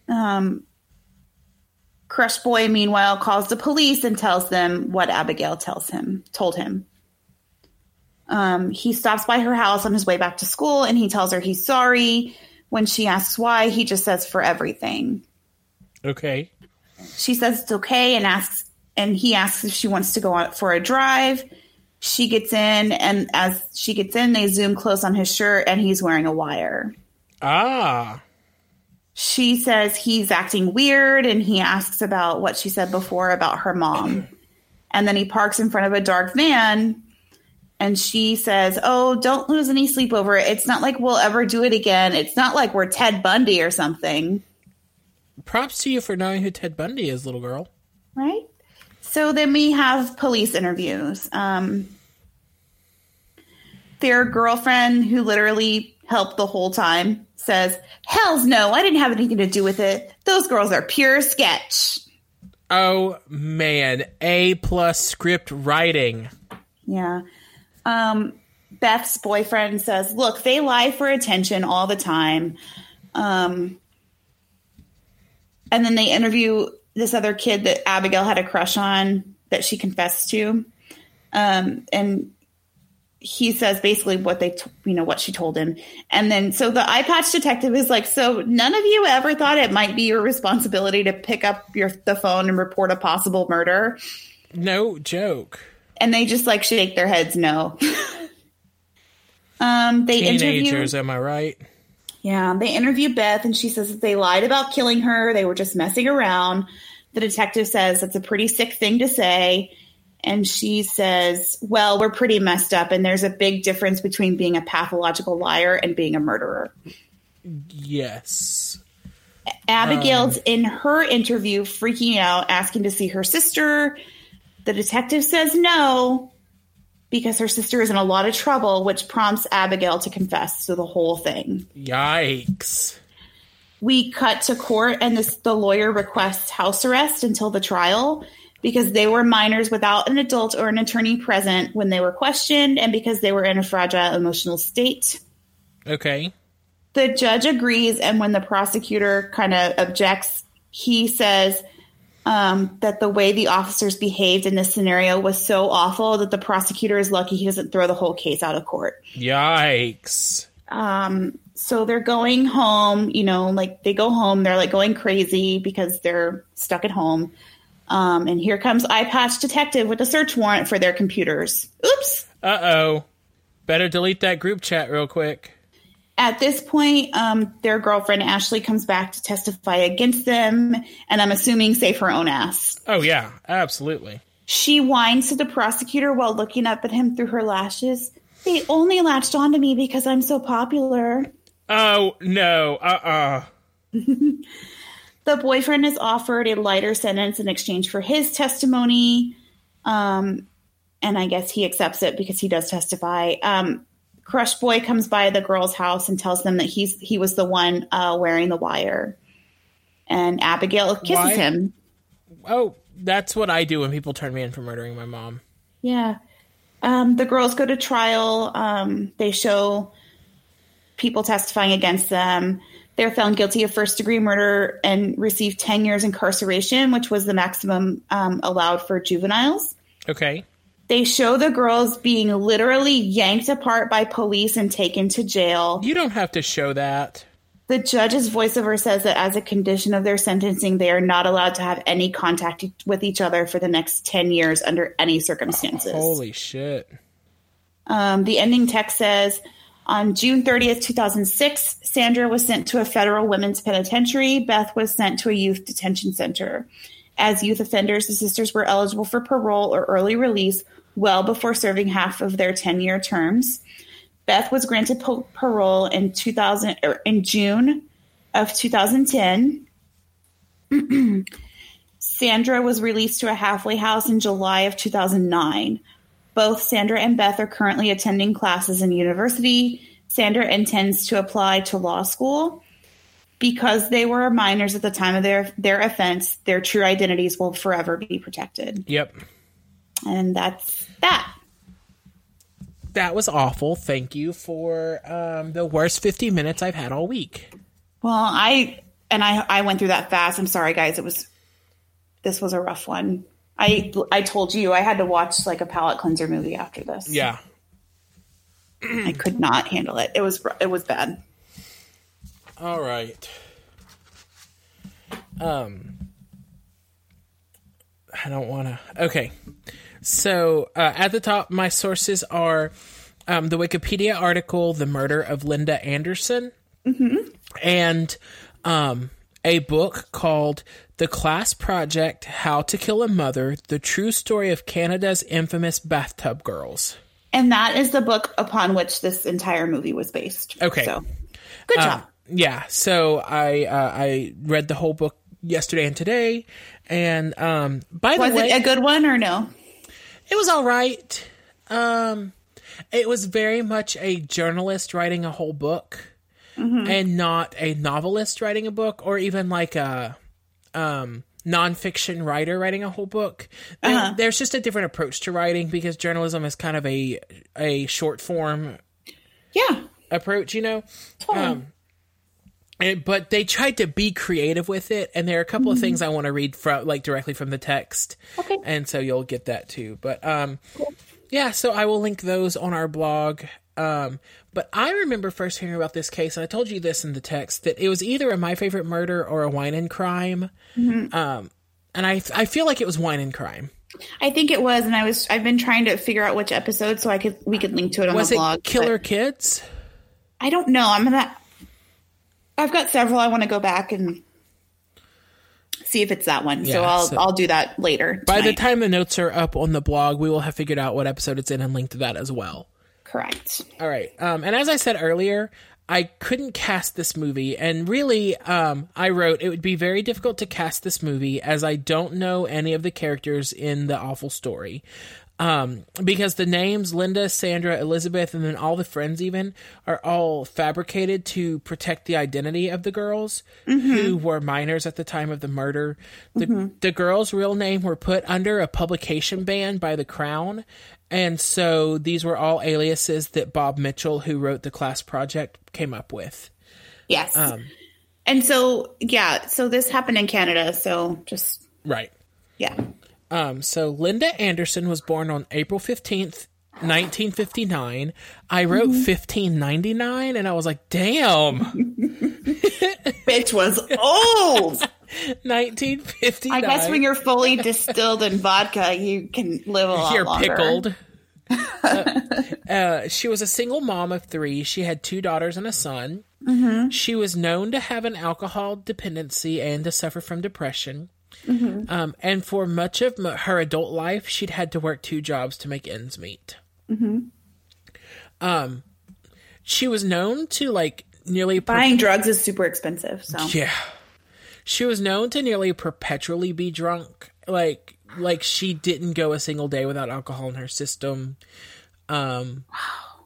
Um, Crush Boy, meanwhile, calls the police and tells them what Abigail tells him told him. Um, he stops by her house on his way back to school, and he tells her he's sorry. When she asks why, he just says for everything. Okay. She says it's okay and asks, and he asks if she wants to go out for a drive. She gets in, and as she gets in, they zoom close on his shirt, and he's wearing a wire. Ah. She says he's acting weird, and he asks about what she said before about her mom. And then he parks in front of a dark van, and she says, Oh, don't lose any sleep over it. It's not like we'll ever do it again. It's not like we're Ted Bundy or something. Props to you for knowing who Ted Bundy is, little girl. Right? So then we have police interviews. Um, their girlfriend, who literally helped the whole time, says, Hells no, I didn't have anything to do with it. Those girls are pure sketch. Oh man, A plus script writing. Yeah. Um, Beth's boyfriend says, Look, they lie for attention all the time. Um, and then they interview this other kid that Abigail had a crush on that she confessed to. Um, and he says basically what they, t- you know, what she told him. And then, so the eye patch detective is like, so none of you ever thought it might be your responsibility to pick up your, the phone and report a possible murder. No joke. And they just like shake their heads no. um, they Teenagers, am I right? yeah, they interview Beth and she says that they lied about killing her. They were just messing around. The detective says that's a pretty sick thing to say. And she says, Well, we're pretty messed up, and there's a big difference between being a pathological liar and being a murderer. Yes. Abigail's um, in her interview freaking out, asking to see her sister. The detective says no because her sister is in a lot of trouble, which prompts Abigail to confess to the whole thing. Yikes. We cut to court, and this, the lawyer requests house arrest until the trial because they were minors without an adult or an attorney present when they were questioned, and because they were in a fragile emotional state. Okay. The judge agrees, and when the prosecutor kind of objects, he says um, that the way the officers behaved in this scenario was so awful that the prosecutor is lucky he doesn't throw the whole case out of court. Yikes. Um, so they're going home, you know, like they go home, they're like going crazy because they're stuck at home. Um, and here comes Eye Patch Detective with a search warrant for their computers. Oops. Uh oh. Better delete that group chat real quick. At this point, um, their girlfriend Ashley comes back to testify against them, and I'm assuming save her own ass. Oh, yeah, absolutely. She whines to the prosecutor while looking up at him through her lashes. They only latched onto me because I'm so popular. Oh, no. Uh uh The boyfriend is offered a lighter sentence in exchange for his testimony. Um, and I guess he accepts it because he does testify. Um, Crush Boy comes by the girl's house and tells them that he's he was the one uh, wearing the wire. And Abigail kisses Why? him. Oh, that's what I do when people turn me in for murdering my mom. Yeah. Um, the girls go to trial. Um, they show people testifying against them. They're found guilty of first degree murder and receive 10 years incarceration, which was the maximum um, allowed for juveniles. Okay. They show the girls being literally yanked apart by police and taken to jail. You don't have to show that. The judge's voiceover says that as a condition of their sentencing, they are not allowed to have any contact with each other for the next 10 years under any circumstances. Holy shit. Um, the ending text says on June 30th, 2006, Sandra was sent to a federal women's penitentiary. Beth was sent to a youth detention center. As youth offenders, the sisters were eligible for parole or early release well before serving half of their 10 year terms. Beth was granted po- parole in 2000 or er, in June of 2010. Sandra was released to a halfway house in July of 2009. Both Sandra and Beth are currently attending classes in university. Sandra intends to apply to law school. Because they were minors at the time of their, their offense, their true identities will forever be protected. Yep. And that's that. That was awful. Thank you for um, the worst 50 minutes I've had all week. Well, I and I I went through that fast. I'm sorry, guys. It was this was a rough one. I I told you I had to watch like a palate cleanser movie after this. Yeah. I could not handle it. It was it was bad. All right. Um I don't want to. Okay. So uh, at the top, my sources are um, the Wikipedia article, "The Murder of Linda Anderson," and um, a book called "The Class Project: How to Kill a Mother: The True Story of Canada's Infamous Bathtub Girls." And that is the book upon which this entire movie was based. Okay. So good job. Yeah, so I uh, I read the whole book yesterday and today, and um, by was the way, was it a good one or no? It was all right. Um, it was very much a journalist writing a whole book, and not a novelist writing a book, or even like a um, nonfiction writer writing a whole book. There- There's just a different approach to writing because journalism is kind of a a short form Yeah. approach, you know. Totally. Um, and- but they tried to be creative with it, and there are a couple of things I want to read from, like directly from the text. Okay. And so you'll get that too. But um, yeah, so I will link those on our blog. Um, but I remember first hearing about this case, and I told you this in the text that it was either a my favorite murder or a wine and crime. Um, and I I feel like it was wine and crime. I think it was, and I was. I've been trying to figure out which episode so I could we could link to it on Was the it blog. Killer Kids? I don't know. I'm gonna. I've got several. I want to go back and see if it's that one. Yeah, so I'll so- I'll do that later. By the time the notes are up on the blog, we will have figured out what episode it's in and linked to that as well. Correct. All right. Um, and as I said earlier, I couldn't cast this movie. And really, um, I wrote it would be very difficult to cast this movie as I don't know any of the characters in the awful story. Um, because the names Linda, Sandra, Elizabeth, and then all the friends even are all fabricated to protect the identity of the girls who were minors at the time of the murder. The, the girls' real name were put under a publication ban by the Crown. And so these were all aliases that Bob Mitchell, who wrote the class project, came up with. Yes. Um, and so yeah, so this happened in Canada. So just Right. yeah. Um, so Linda Anderson was born on April 15th, 1959. I wrote 1599 and I was like, damn, Bitch was old. 1959. I guess when you're fully distilled in vodka, you can live a lot you're longer. pickled. uh, uh, she was a single mom of three. She had two daughters and a son. She was known to have an alcohol dependency and to suffer from depression. Um, and for much of m- her adult life, she'd had to work two jobs to make ends meet. Um, she was known to like nearly per- Buying drugs is super expensive. So yeah. She was known to nearly perpetually be drunk. Like like she didn't go a single day without alcohol in her system. Um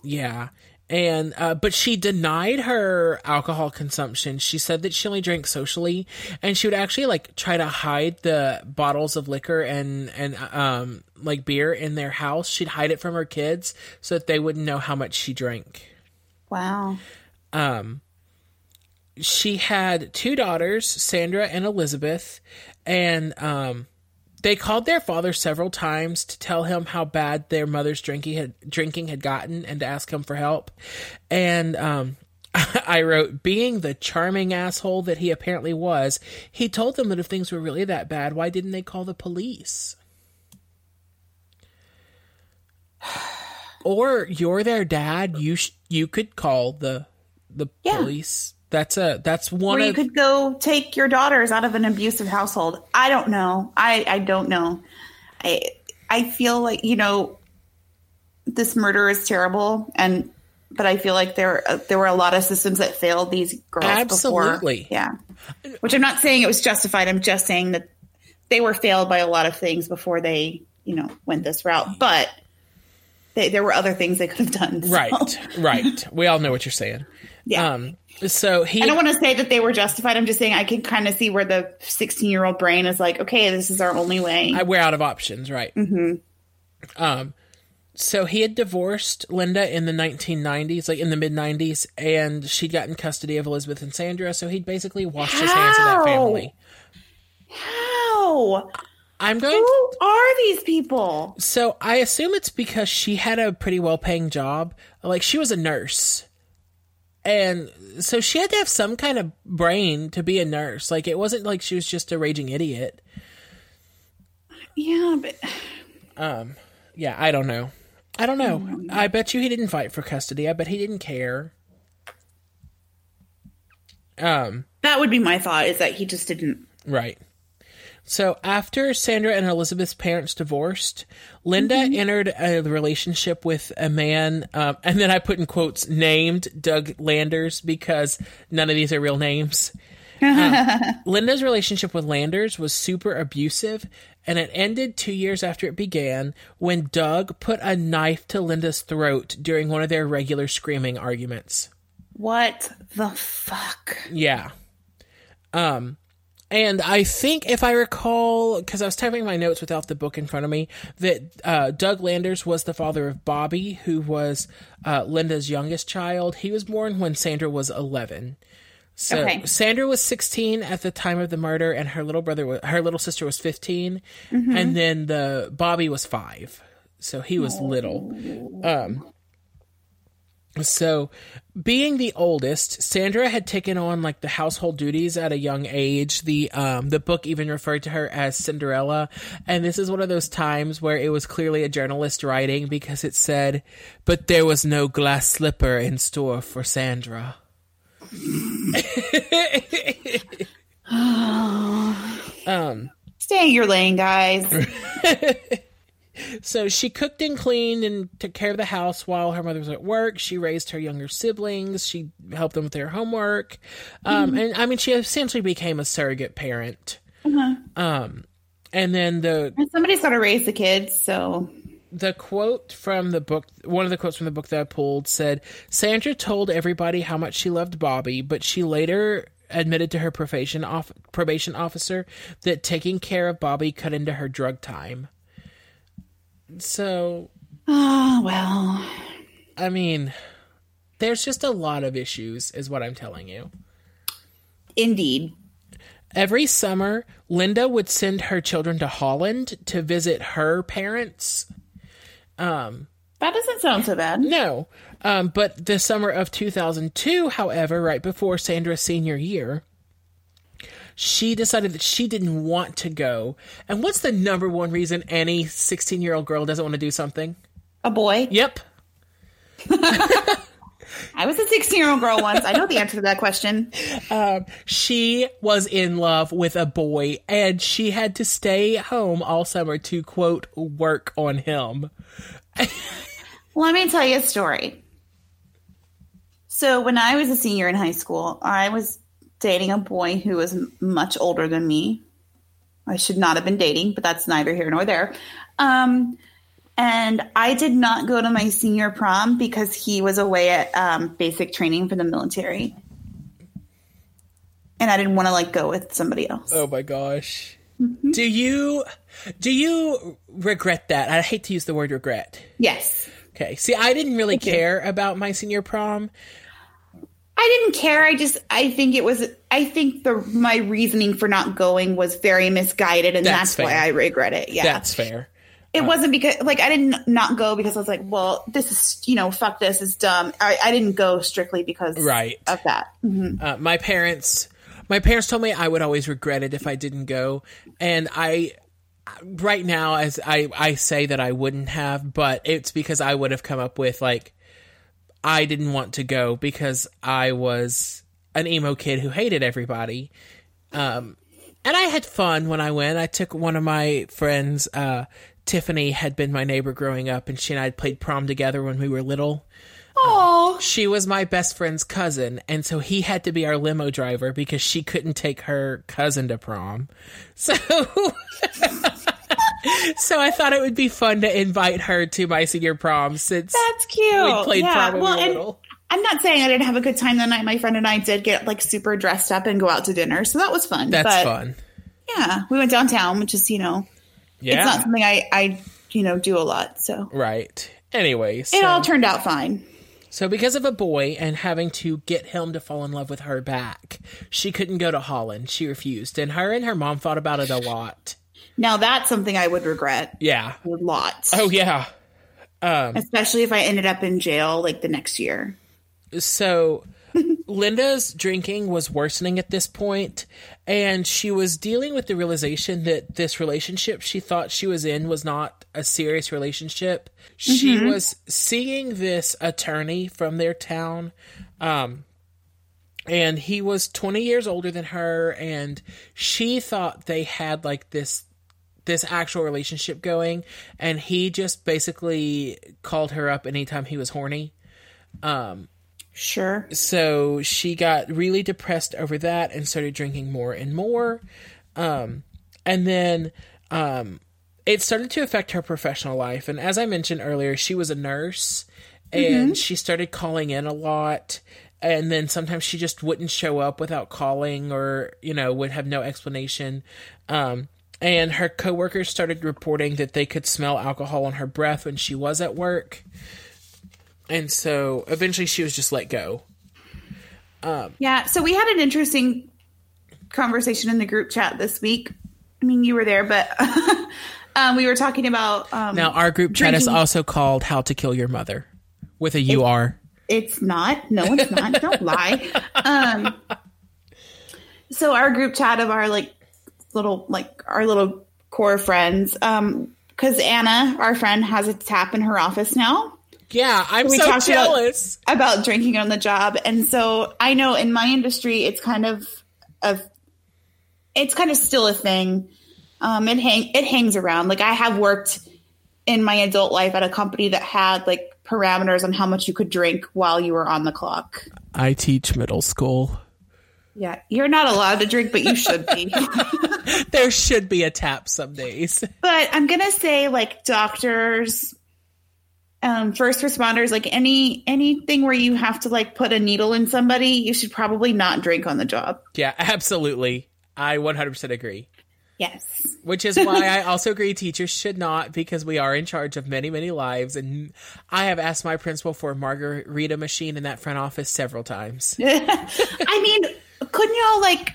yeah. And uh but she denied her alcohol consumption. She said that she only drank socially and she would actually like try to hide the bottles of liquor and and um like beer in their house. She'd hide it from her kids so that they wouldn't know how much she drank wow. She had two daughters, Sandra and Elizabeth, and um, they called their father several times to tell him how bad their mother's drinking had drinking had gotten and to ask him for help. And um, I wrote, being the charming asshole that he apparently was, he told them that if things were really that bad, why didn't they call the police? Or you're their dad, you sh- you could call the the Yeah. police. That's a that's one Or you of could go take your daughters out of an abusive household. I don't know. I I don't know. I I feel like you know this murder is terrible, and but I feel like there uh, there were a lot of systems that failed these girls. Absolutely. Before. Yeah. Which I'm not saying it was justified. I'm just saying that they were failed by a lot of things before they you know went this route. But they, there were other things they could have done. so- right, right. We all know what you're saying. Yeah. Um. So he I don't want to say that they were justified. I'm just saying I can kind of see where the 16 year old brain is like, okay, this is our only way. I, we're out of options, right? Mm-hmm. Um, so he had divorced Linda in the 1990s, like in the mid 90s, and she'd gotten custody of Elizabeth and Sandra. So he'd basically washed his hands of that family. How? I'm going. Who are these people? So I assume it's because she had a pretty well paying job. Like she was a nurse. And so she had to have some kind of brain to be a nurse. Like it wasn't like she was just a raging idiot. Yeah, but um Yeah, I don't know. I don't know. I bet you he didn't fight for custody. I bet he didn't care. Um, That would be my thought is that he just didn't. right. So after Sandra and Elizabeth's parents divorced, Linda entered a relationship with a man, um, and then I put in quotes named Doug Landers because none of these are real names. Um, Linda's relationship with Landers was super abusive, and it ended two years after it began when Doug put a knife to Linda's throat during one of their regular screaming arguments. What the fuck? Yeah. Um, and I think if I recall, because I was typing my notes without the book in front of me, that uh, Doug Landers was the father of Bobby, who was uh, Linda's youngest child. He was born when Sandra was 11. So Okay. Sandra was 16 at the time of the murder, and her little brother, was, her little sister was 15, and then the Bobby was five, so he was little. Um, so, being the oldest, Sandra had taken on like the household duties at a young age. The um the book even referred to her as Cinderella, and this is one of those times where it was clearly a journalist writing because it said, "But there was no glass slipper in store for Sandra." um Stay in your lane, guys. So she cooked and cleaned and took care of the house while her mother was at work. She raised her younger siblings. She helped them with their homework. Um, And I mean, she essentially became a surrogate parent. Um, and then the And Somebody's got to raise the kids, so the quote from the book, one of the quotes from the book that I pulled said, Sandra told everybody how much she loved Bobby, but she later admitted to her probation, off, probation officer that taking care of Bobby cut into her drug time. So oh well. I mean, there's just a lot of issues, is what I'm telling you. Indeed. Every summer, Linda would send her children to Holland to visit her parents. Um, that doesn't sound so bad. No, um, but the summer of 2002, however, right before Sandra's senior year, she decided that she didn't want to go. And what's the number one reason any 16 year old girl doesn't want to do something? A boy. Yep. I was a 16 year old girl once. I know the answer to that question. Um, she was in love with a boy and she had to stay home all summer to quote work on him. Let me tell you a story. So, when I was a senior in high school, I was dating a boy who was much older than me. I should not have been dating, but that's neither here nor there. Um, and I did not go to my senior prom because he was away at um, basic training for the military. And I didn't want to like go with somebody else. Oh my gosh. Do you do you regret that? I hate to use the word regret. Yes. Okay. See, I didn't really you. care about my senior prom. I didn't care. I just I think it was I think the my reasoning for not going was very misguided and That's that's, why. I regret it. Yeah. That's fair. it wasn't because like I didn't not go because I was like, well, this is you know, fuck this is dumb. I, I didn't go strictly because Right. of that. Mhm. Uh, my parents my parents told me I would always regret it if I didn't go and I right now as I I say that I wouldn't have but it's because I would have come up with like I didn't want to go because I was an emo kid who hated everybody. Um and I had fun when I went. I took one of my friends uh Tiffany had been my neighbor growing up and she and I had played prom together when we were little. Oh, she was my best friend's cousin, and so he had to be our limo driver because she couldn't take her cousin to prom. So, so I thought it would be fun to invite her to my senior prom since that's cute. we played yeah. prom well, we were and little. I'm not saying I didn't have a good time the night. My friend and I did get like super dressed up and go out to dinner, so that was fun. That's but, fun. Yeah, we went downtown, which is you know, Yeah, it's not something I I you know do a lot. So right. Anyway, it so, all turned out fine. so because of a boy and having to get him to fall in love with her back, she couldn't go to Holland. She refused, and her and her mom thought about it a lot. Now that's something I would regret Yeah. a lot. Oh yeah. especially if I ended up in jail like the next year. so Linda's drinking was worsening at this point, and she was dealing with the realization that this relationship she thought she was in was not a serious relationship. She Mm-hmm. was seeing this attorney from their town. Um, and he was 20 years older than her and she thought they had like this this actual relationship going and he just basically called her up anytime he was horny. Um Sure. so she got really depressed over that and started drinking more and more. Um, and then um, it started to affect her professional life. And as i mentioned earlier she was a nurse and she started calling in a lot. And then sometimes she just wouldn't show up without calling or you know would have no explanation. Um, and her coworkers started reporting that they could smell alcohol on her breath when she was at work and so eventually she was just let go Yeah. So we had an interesting conversation in the group chat this week. I mean, you were there, but um, we were talking about. Um, Now, our group chat is also called "How to Kill Your Mother" with a UR. It's not. No, it's not. Don't lie. Um, so our group chat of our like little like our little core friends, um, because Anna, our friend, has a tap in her office now Yeah, I'm We so talked about- jealous. about drinking on the job, and so I know in my industry, it's kind of of it's kind of still a thing. Um, it hang it hangs around. Like I have worked in my adult life at a company that had like parameters on how much you could drink while you were on the clock. I teach middle school. Yeah, you're not allowed to drink, but you should be. There should be a tap some days. but I'm gonna say like doctors, um, first responders, like any anything where you have to like put a needle in somebody, you should probably not drink on the job. Yeah, absolutely. I 100% agree. Yes. Which is why I also agree teachers should not because we are in charge of many, many lives. And I have asked my principal for a margarita machine in that front office several times. I mean, couldn't y'all like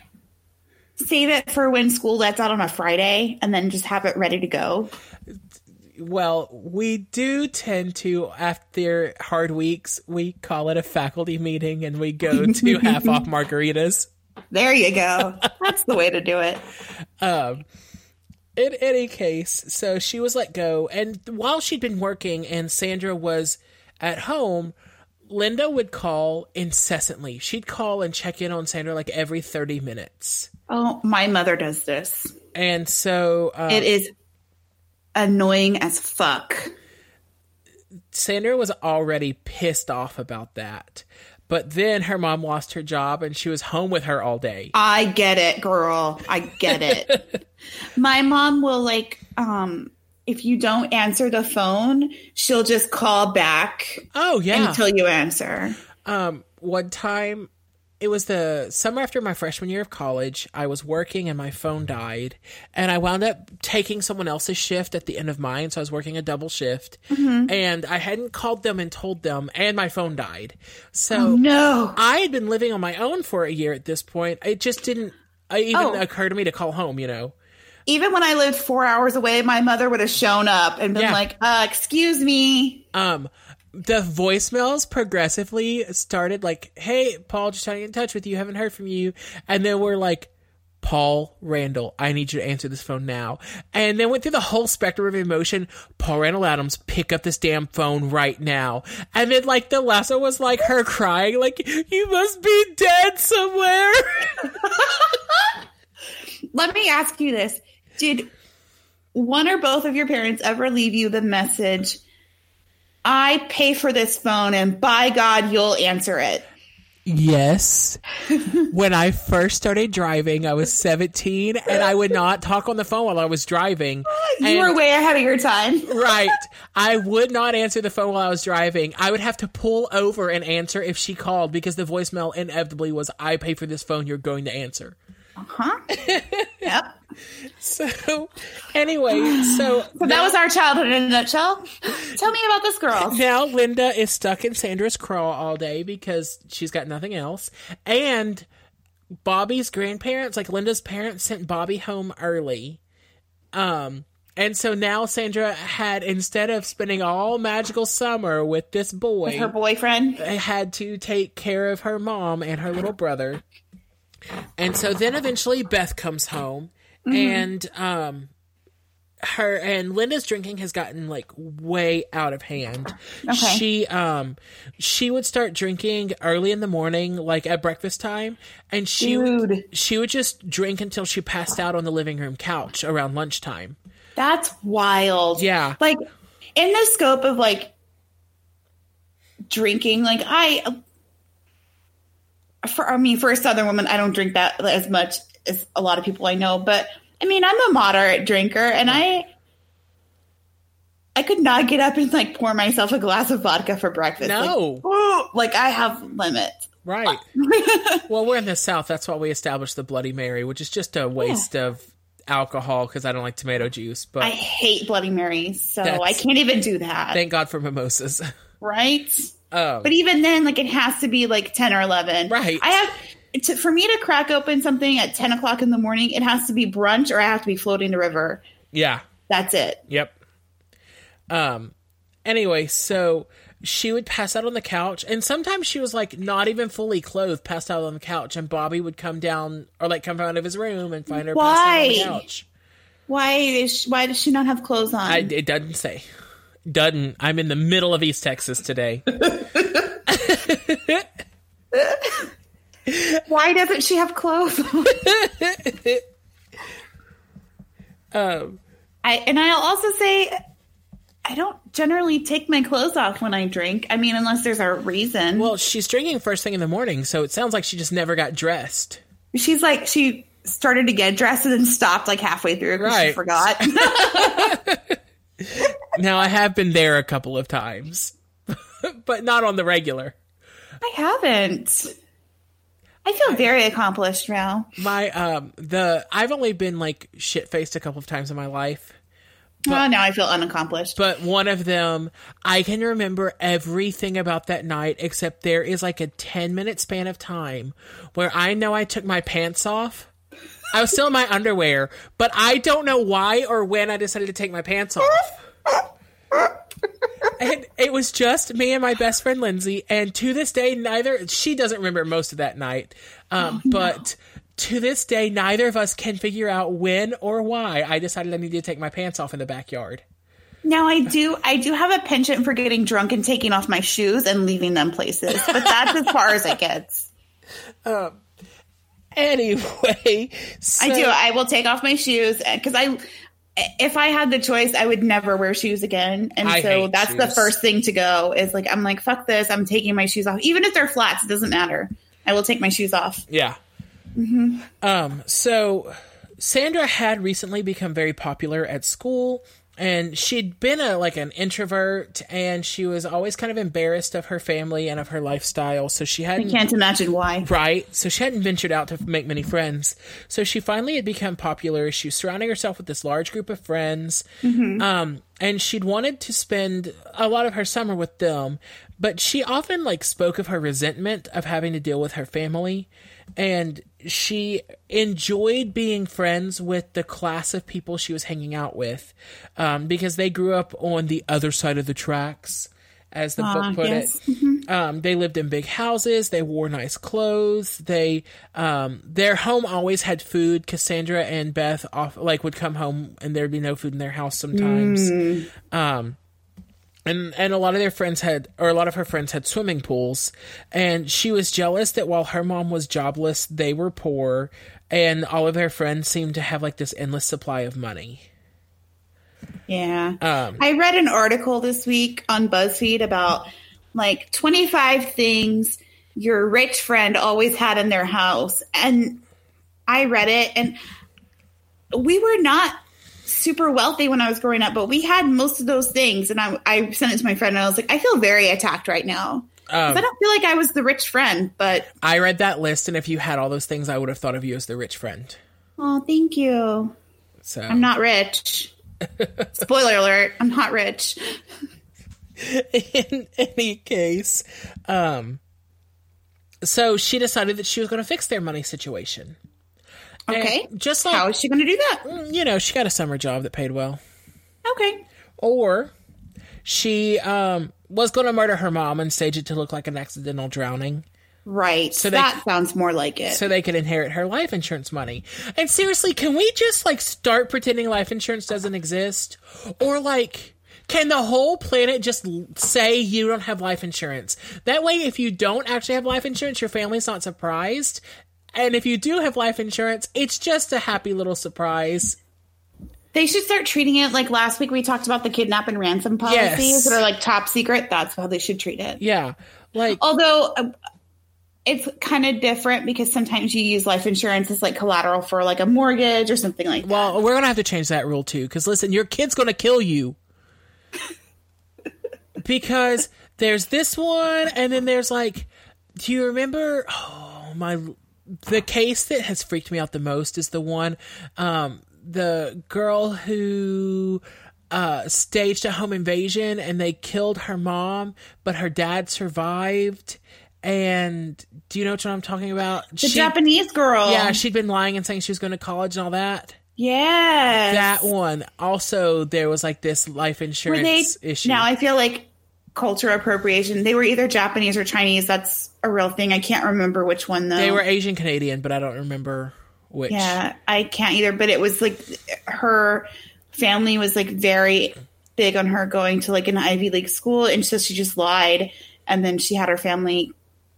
save it for when school lets out on a Friday and then just have it ready to go? Well, we do tend to, after hard weeks, we call it a faculty meeting and we go to half off margaritas. There you go. That's the way to do it. Um, in any case, so she was let go, and while she'd been working and Sandra was at home, Linda would call incessantly. She'd call and check in on Sandra like every 30 minutes. Oh, my mother does this. And so uh, It is annoying as fuck. Sandra was already pissed off about that. But then her mom lost her job and she was home with her all day. I get it, girl. I get it. My mom will like um if you don't answer the phone, she'll just call back Oh, yeah. until you answer. um one time it was the summer after my freshman year of college i was working and my phone died and i wound up taking someone else's shift at the end of mine so i was working a double shift and i hadn't called them and told them and my phone died so No. i had been living on my own for a year at this point it just didn't uh, even Oh. occur to me to call home you know Even when I lived four hours away, my mother would have shown up and been Yeah. like, uh, excuse me. um the voicemails progressively started like hey paul just trying to get in touch with you haven't heard from you and then we're like paul randall i need you to answer this phone now and then went through the whole spectrum of emotion paul randall adams pick up this damn phone right now and then like the last one was like her crying like you must be dead somewhere Let me ask you this. Did one or both of your parents ever leave you the message, I pay for this phone and by God, you'll answer it? Yes. when I first started driving, I was 17 and I would not talk on the phone while I was driving. You And- were way ahead of your time. right. I would not answer the phone while I was driving. I would have to pull over and answer if she called because the voicemail inevitably was, I pay for this phone, you're going to answer. Uh huh? yep. So, anyway, so So that was our childhood in a nutshell. Tell me about this girl. now Linda is stuck in Sandra's crawl all day because she's got nothing else. And Bobby's grandparents, like Linda's parents, sent Bobby home early. Um, and so now Sandra had, instead of spending all magical summer with this boy, Her boyfriend. had to take care of her mom and her little brother. And so then eventually Beth comes home and um her and Linda's drinking has gotten like way out of hand. Okay. She um she would start drinking early in the morning like at breakfast time and she would, she would just drink until she passed out on the living room couch around lunchtime. That's wild. Yeah. Like in the scope of like drinking, like I for I mean for a southern woman, I don't drink that as much as a lot of people I know, but I mean I'm a moderate drinker and I I could not get up and like pour myself a glass of vodka for breakfast. No. Like, like I have limits. Right. well, we're in the South. That's why we established the Bloody Mary, which is just a waste of alcohol because I don't like tomato juice. But I hate Bloody Marys, so I can't even do that. thank God for mimosas. right? Um, But even then, like it has to be like ten or eleven. Right. I have to, for me to crack open something at ten o'clock in the morning. It has to be brunch, or I have to be floating the river. yeah. That's it. Yep. Um. Anyway, so she would pass out on the couch, and sometimes she was like not even fully clothed, passed out on the couch, and Bobby would come down or like come out of his room and find her passed out on the Why? couch. Why is she, why does she not have clothes on? I, it doesn't say. Doesn't. I'm in the middle of East Texas today. why doesn't she have clothes? um. I and I'll also say. I don't generally take my clothes off when I drink. I mean, unless there's a reason. Well, she's drinking first thing in the morning, so it sounds like she just never got dressed. She's like she started to get dressed and then stopped like halfway through because she Right. forgot. Now I have been there a couple of times, but not on the regular. I haven't. I feel very accomplished now. My um the I've only been like shit faced a couple of times in my life, oh, now I feel unaccomplished. but one of them I can remember everything about that night except there is like a 10 minute span of time where I know I took my pants off. I was still in my underwear, but I don't know why or when I decided to take my pants off. And it was just me and my best friend Lindsay. And to this day, neither she doesn't remember most of that night, um, but to this day, neither of us can figure out when or why I decided I needed to take my pants off in the backyard. now I do. I do have a penchant for getting drunk and taking off my shoes and leaving them places, but that's as far as it gets. Um Anyway, I do. I will take off my shoes because I. If I had the choice, I would never wear shoes again, and I so that's the first thing to go. Is like I'm like fuck this. I'm taking my shoes off, even if they're flats. It doesn't matter. I will take my shoes off. Yeah. Um. So Sandra had recently become very popular at school, and she'd been a like an introvert, and she was always kind of embarrassed of her family and of her lifestyle. So she hadn't You can't imagine why. Right. So she hadn't ventured out to make many friends. So she finally had become popular. She was surrounding herself with this large group of friends. Um, and she'd wanted to spend a lot of her summer with them. But she often like spoke of her resentment of having to deal with her family. And she enjoyed being friends with the class of people she was hanging out with um, because they grew up on the other side of the tracks, as the Ah, book put yes. it. Um, they lived in big houses. They wore nice clothes. They, um, their home always had food. Cassandra and Beth off, like would come home and there'd be no food in their house sometimes. Um, and and a lot of their friends had, or a lot of her friends had swimming pools, and she was jealous that while her mom was jobless, they were poor, and all of their friends seemed to have like this endless supply of money. Yeah. Um, I read an article this week on BuzzFeed about like 25 things your rich friend always had in their house. And I read it, and we were not super wealthy when I was growing up, but we had most of those things. And I, I sent it to my friend, and I was like, I feel very attacked right now. 'Cause I don't feel like I was the rich friend, but I read that list, and if you had all those things, I would have thought of you as the rich friend. oh, thank you. So I'm not rich. Spoiler alert, I'm not rich. in any case, um, so she decided that she was going to fix their money situation. And Okay. just like How is she going to do that? you know, she got a summer job that paid well, Okay. or she um was going to murder her mom and stage it to look like an accidental drowning. Right. So So they- that sounds more like it. so they could inherit her life insurance money. And seriously, can we just like start pretending life insurance doesn't exist? Or like, can the whole planet just say you don't have life insurance? That way, if you don't actually have life insurance, your family's not surprised. And if you do have life insurance, it's just a happy little surprise. they should start treating it like last week we talked about the kidnap and ransom policies Yes. that are like top secret. That's how they should treat it. Yeah. Like, Although uh, it's kind of different because sometimes you use life insurance as like collateral for like a mortgage or something like that. well, we're going to have to change that rule too. Because listen, your kid's going to kill you. because there's this one, and then there's like, do you remember? Oh, my. The case that has freaked me out the most is the one, um, the girl who uh, staged a home invasion and they killed her mom, but her dad survived. And do you know what I'm talking about? the Japanese girl. Yeah, she'd been lying and saying she was going to college and all that. Yes. That one. Also, there was like this life insurance they issue. now I feel like culture appropriation. They were either Japanese or Chinese. That's a real thing. I can't remember which one though. they were Asian Canadian, but I don't remember which. Yeah, I can't either. But it was like her family was like very big on her going to like an Ivy League school, and so she just lied, and then she had her family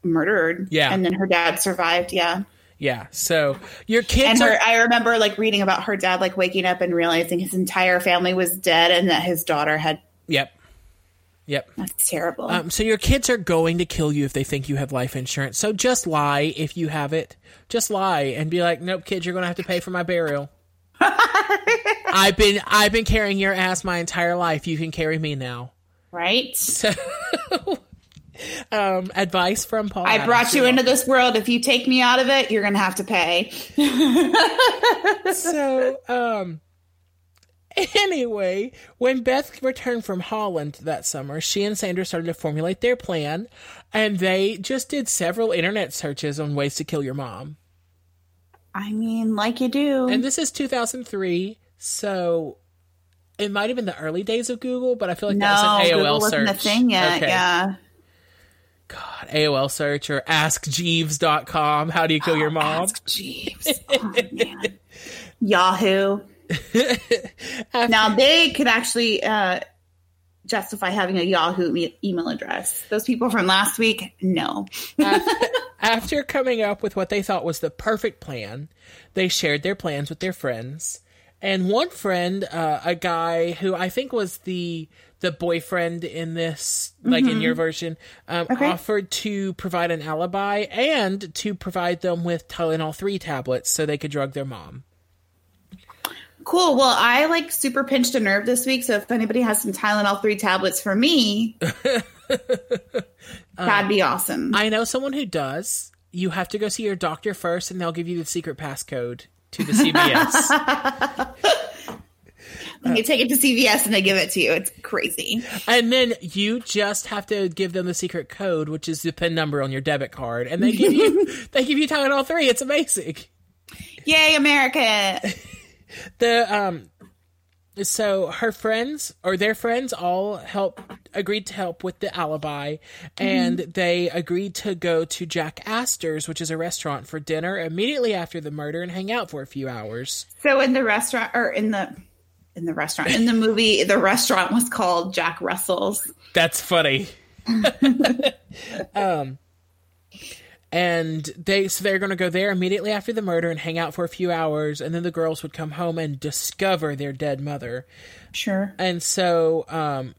murdered. Yeah. and then her dad survived. Yeah, Yeah. So your kids and are. I remember like reading about her dad like waking up and realizing his entire family was dead, and that his daughter had. Yep. Yep. That's terrible. Um, so your kids are going to kill you if they think you have life insurance. So just lie if you have it. Just lie and be like, "Nope, kids, you're going to have to pay for my burial." I've been I've been carrying your ass my entire life. You can carry me now. right. So, um, advice from Paul. I brought you into this world. If you take me out of it, you're gonna have to pay. so um anyway when beth returned from holland that summer she and sandra started to formulate their plan and they just did several internet searches on ways to kill your mom I mean, like you do. and this is 2003 so it might have been the early days of google but i feel like no, that was an aol Google wasn't a thing yet. Okay. Yeah. God aol search or askjeeves.com how do you kill your mom Ask Jeeves. Oh, man. Yahoo. now they could actually uh, justify having a Yahoo me- email address. Those people from last week, no. After coming up with what they thought was the perfect plan, they shared their plans with their friends. And one friend, uh, a guy who I think was the the boyfriend in this, like in your version, um, Okay. offered to provide an alibi and to provide them with Tylenol three tablets so they could drug their mom. Cool. Well, I like super pinched a nerve this week. So if anybody has some Tylenol 3 tablets for me, that'd be awesome. I know someone who does. You have to go see your doctor first, and they'll give you the secret passcode to the CVS. you take it to CVS and they give it to you. It's crazy. And then you just have to give them the secret code, which is the PIN number on your debit card, and they give you they give you Tylenol three. It's amazing. Yay, America. The um, so her friends or their friends all help agreed to help with the alibi, and they agreed to go to Jack Astor's, which is a restaurant, for dinner immediately after the murder and hang out for a few hours. So in the restaurant or in the in the restaurant in the movie, the restaurant was called Jack Russell's. That's funny. um, and they so they're going to go there immediately after the murder and hang out for a few hours, and then the girls would come home and discover their dead mother. Sure. And so, um,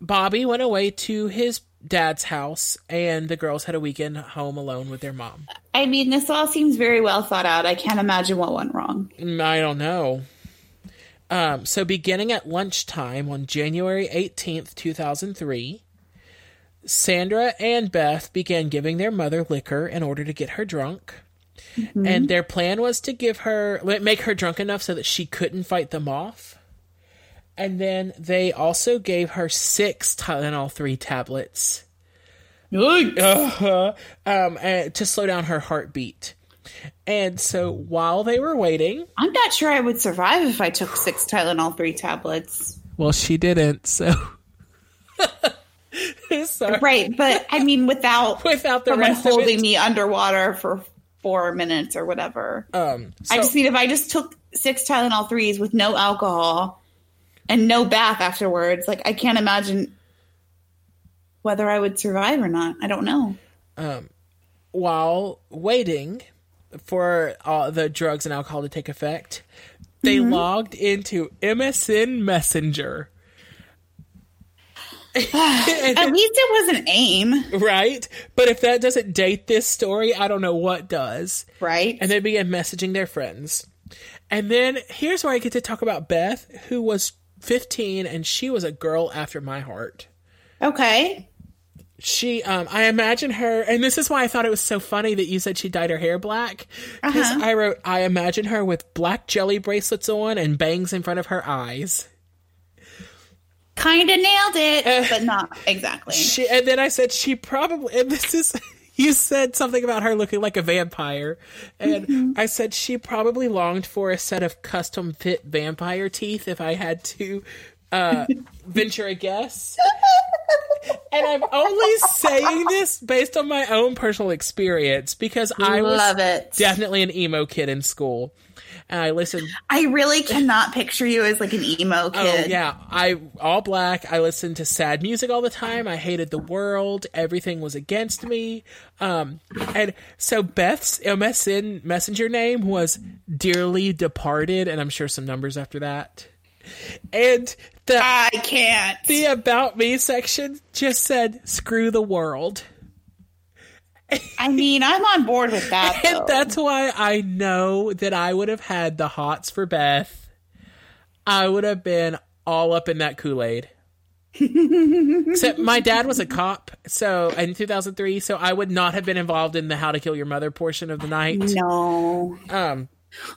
Bobby went away to his dad's house, and the girls had a weekend home alone with their mom. I mean, this all seems very well thought out. I can't imagine what went wrong. Mm, I don't know. Um, so beginning at lunchtime on January 18th, 2003, Sandra and Beth began giving their mother liquor in order to get her drunk. And their plan was to give her, make her drunk enough so that she couldn't fight them off. And then they also gave her six Tylenol 3 tablets um, uh, to slow down her heartbeat. And so while they were waiting, I'm not sure I would survive if I took six Tylenol 3 tablets. Well, she didn't, so. Right, but I mean, without Without the someone rest holding me underwater for four minutes or whatever. Um, I just mean if I just took six Tylenol threes with no alcohol and no bath afterwards, like I can't imagine whether I would survive or not. I don't know. while waiting for uh, the drugs and alcohol to take effect, they logged into MSN Messenger. At least it was an AIM, Right? But if that doesn't date this story, I don't know what does. right? And they began messaging their friends. And then here's where I get to talk about Beth, who was 15 and she was a girl after my heart. Okay. She, um, I imagine her, and this is why I thought it was so funny that you said she dyed her hair black. Because Uh-huh. I wrote, I imagine her with black jelly bracelets on and bangs in front of her eyes. Kind of nailed it, but not exactly. She, and then I said she probably, and this is, you said something about her looking like a vampire. And Mm-hmm. I said she probably longed for a set of custom fit vampire teeth if I had to uh, venture a guess. And I'm only saying this based on my own personal experience because I was love it. definitely an emo kid in school. And I listened I really cannot picture you as like an emo kid. Oh kid. yeah, I all black. I listened to sad music all the time. I hated the world. Everything was against me. Um, and so Beth's MSN messenger name was dearly departed, and I'm sure some numbers after that. And the I can't. the about me section just said "screw the world," I mean, I'm on board with that. Though. and that's why I know that I would have had the hots for Beth. I would have been all up in that Kool Aid. Except my dad was a cop, so in 2003, so I would not have been involved in the "How to Kill Your Mother" portion of the night. no. Um,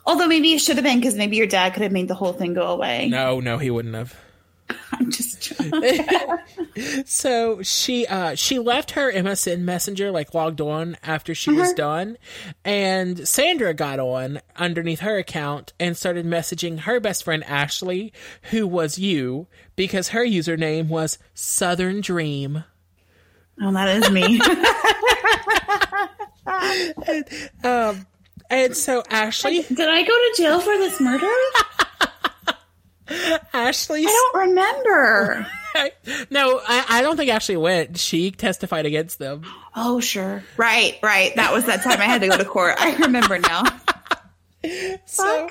Although maybe you should have been because maybe your dad could have made the whole thing go away. no, no, he wouldn't have. I'm just joking. So she uh she left her MSN Messenger like logged on after she was done, and Sandra got on underneath her account and started messaging her best friend Ashley, who was you, because her username was Southern Dream. oh, that is me. And so Ashley Did I go to jail for this murder? Ashley I don't remember. No, I, I don't think Ashley went. She testified against them. Oh, sure. Right, right. That was that time I had to go to court. I remember now. So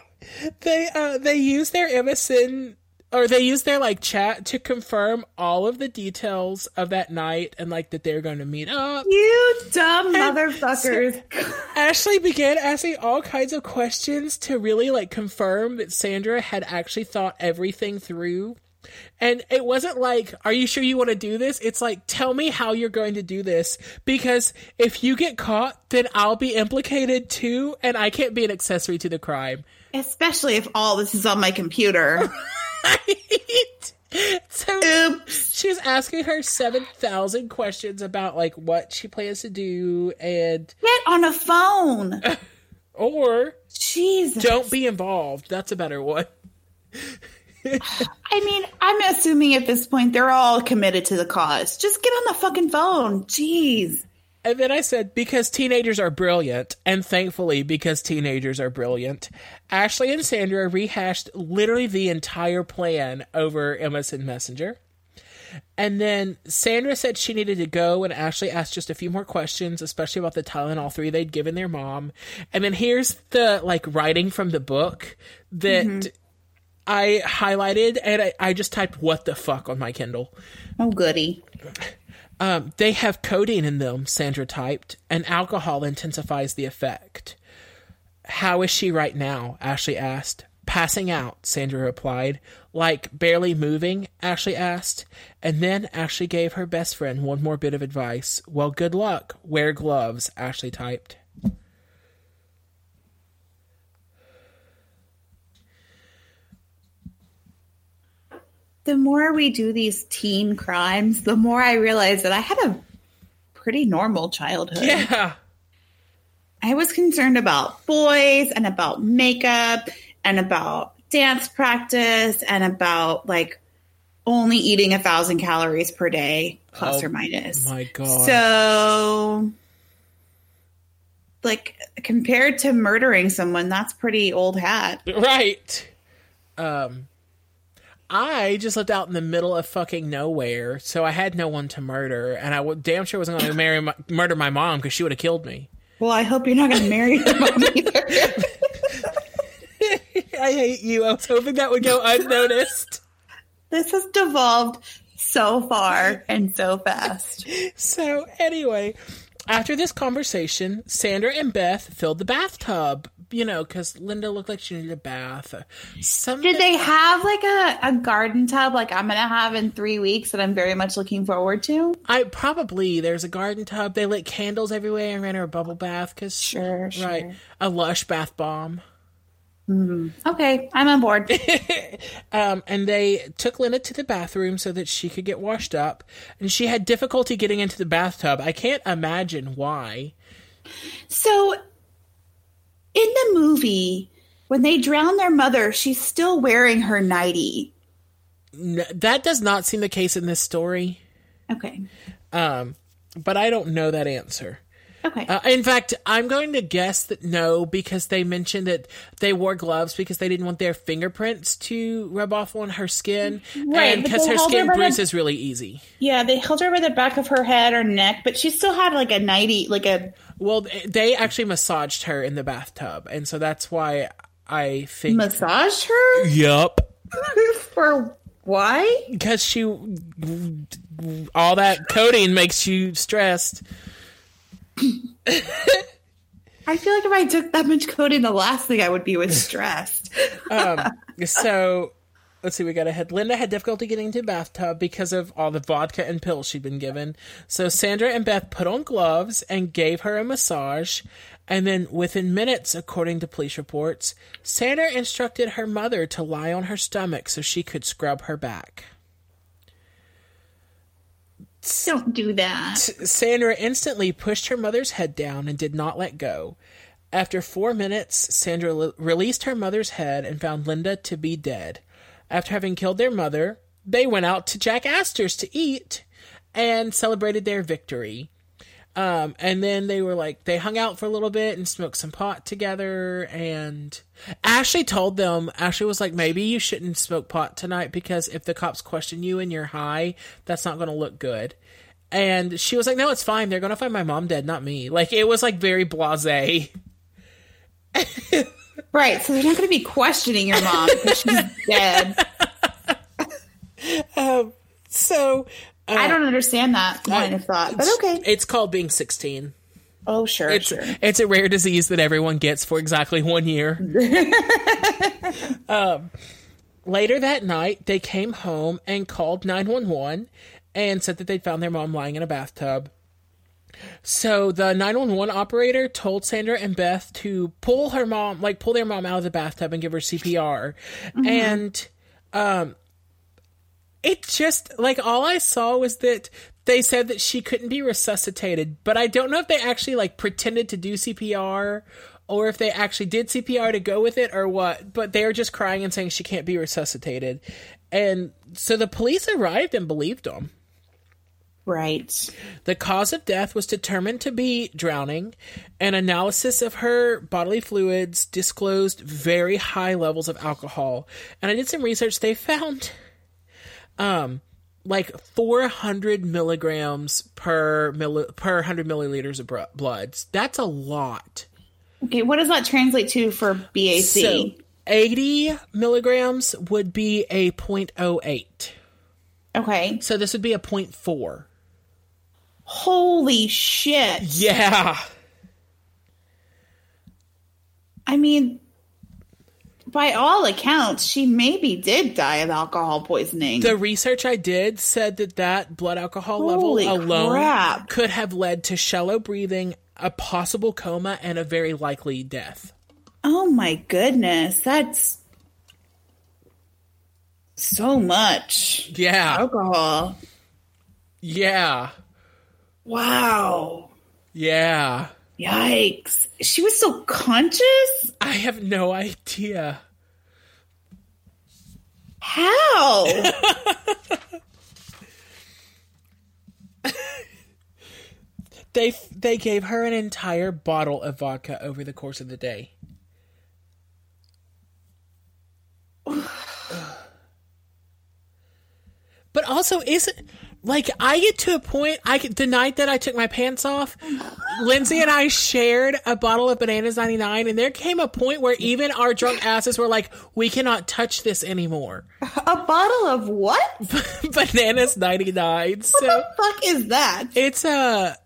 they uh they use their MSN or they use their like chat to confirm all of the details of that night and like that they're going to meet up. You dumb motherfuckers. Ashley began asking all kinds of questions to really like confirm that Sandra had actually thought everything through. And it wasn't like, are you sure you want to do this? It's like, tell me how you're going to do this. Because if you get caught, then I'll be implicated too, and I can't be an accessory to the crime. Especially if all this is on my computer. so Oops. she's asking her 7,000 questions about like what she plans to do and Get on a phone. or Jesus. don't be involved. That's a better one. I mean, I'm assuming at this point they're all committed to the cause. Just get on the fucking phone. Jeez. And then I said, because teenagers are brilliant, and thankfully, because teenagers are brilliant, Ashley and Sandra rehashed literally the entire plan over MSN Messenger. And then Sandra said she needed to go, and Ashley asked just a few more questions, especially about the Tylenol 3 they'd given their mom. And then here's the like writing from the book that mm-hmm. I highlighted, and I, I just typed "what the fuck" on my Kindle. Oh, goody. Um, they have codeine in them, Sandra typed, and alcohol intensifies the effect. How is she right now? Ashley asked. Passing out, Sandra replied. Like barely moving? Ashley asked. And then Ashley gave her best friend one more bit of advice. Well, good luck. Wear gloves, Ashley typed. The more we do these teen crimes, the more I realize that I had a pretty normal childhood. Yeah. I was concerned about boys and about makeup and about dance practice and about like only eating a thousand calories per day, plus Oh, or minus. My God. So, like compared to murdering someone, that's pretty old hat. Right. Um, I just lived out in the middle of fucking nowhere, so I had no one to murder, and I would damn sure wasn't going to marry my, murder my mom because she would have killed me. Well, I hope you're not going to marry your mom either. I hate you. I was hoping that would go unnoticed. this has devolved so far and so fast. So anyway, after this conversation, Sandra and Beth filled the bathtub. You know, because Linda looked like she needed a bath. Some Did they have like a, a garden tub like I'm going to have in three weeks that I'm very much looking forward to? I probably there's a garden tub. They lit candles everywhere and ran her a bubble bath because Sure, sure. right a lush bath bomb. Okay, I'm on board. Um, and they took Linda to the bathroom so that she could get washed up. And she had difficulty getting into the bathtub. I can't imagine why. So, in the movie, when they drown their mother, she's still wearing her nightie. N- that does not seem the case in this story. Okay. Um, but I don't know that answer. Okay. Uh, in fact, I'm going to guess that no, because they mentioned that they wore gloves because they didn't want their fingerprints to rub off on her skin, Right, because her held her skin by the- bruises really easy. yeah, they held her by the back of her head or neck, but she still had like a nightie, like a. Well, they actually massaged her in the bathtub, and so that's why I think. Massage her? Yup. For why? because she all that codeine makes you stressed I feel like if I took that much codeine, the last thing I would be was stressed. Um, so let's see we got ahead linda had difficulty getting into the bathtub because of all the vodka and pills she'd been given so sandra and beth put on gloves and gave her a massage and then within minutes according to police reports sandra instructed her mother to lie on her stomach so she could scrub her back Don't do that. Sandra instantly pushed her mother's head down and did not let go. After four minutes, Sandra l- released her mother's head and found Linda to be dead. After having killed their mother, they went out to Jack Astor's to eat and celebrated their victory. Um, and then they were like, they hung out for a little bit and smoked some pot together. And Ashley told them, Ashley was like, maybe you shouldn't smoke pot tonight because if the cops question you and you're high, that's not going to look good. And she was like, no, it's fine. They're going to find my mom dead, not me. Like, it was like very blase. Right, so they're not going to be questioning your mom because she's dead. So, uh, I don't understand that line of thought, but okay. it's called being 16. Oh, sure, It's, sure. it's a rare disease that everyone gets for exactly one year. um, later that night, they came home and called 911 and said that they'd found their mom lying in a bathtub. So the 911 operator told Sandra and Beth to pull her mom, like pull their mom out of the bathtub and give her CPR. And um it just like all I saw was that they said that she couldn't be resuscitated, but I don't know if they actually like pretended to do CPR or if they actually did CPR to go with it or what, but they were just crying and saying she can't be resuscitated. And so the police arrived and believed them. Right. The cause of death was determined to be drowning. An analysis of her bodily fluids disclosed very high levels of alcohol. And I did some research. They found um like 400 milligrams per milli- per 100 milliliters of br- blood. That's a lot. Okay, what does that translate to for BAC? So 80 milligrams would be a 0.08. okay. So this would be a 0.4. Holy shit. Yeah. I mean, by all accounts, she maybe did die of alcohol poisoning. The research I did said that that blood alcohol Holy level alone crap. could have led to shallow breathing, a possible coma, and a very likely death. oh my goodness. That's so much Yeah. alcohol. Yeah. Wow. Yeah. Yikes. She was so conscious? I have no idea. How? they they gave her an entire bottle of vodka over the course of the day. but also isn't like I get to a point. I the night that I took my pants off, Lindsay and I shared a bottle of bananas ninety nine, and there came a point where even our drunk asses were like, "We cannot touch this anymore." A bottle of what? bananas ninety nine. So What the fuck is that? it's a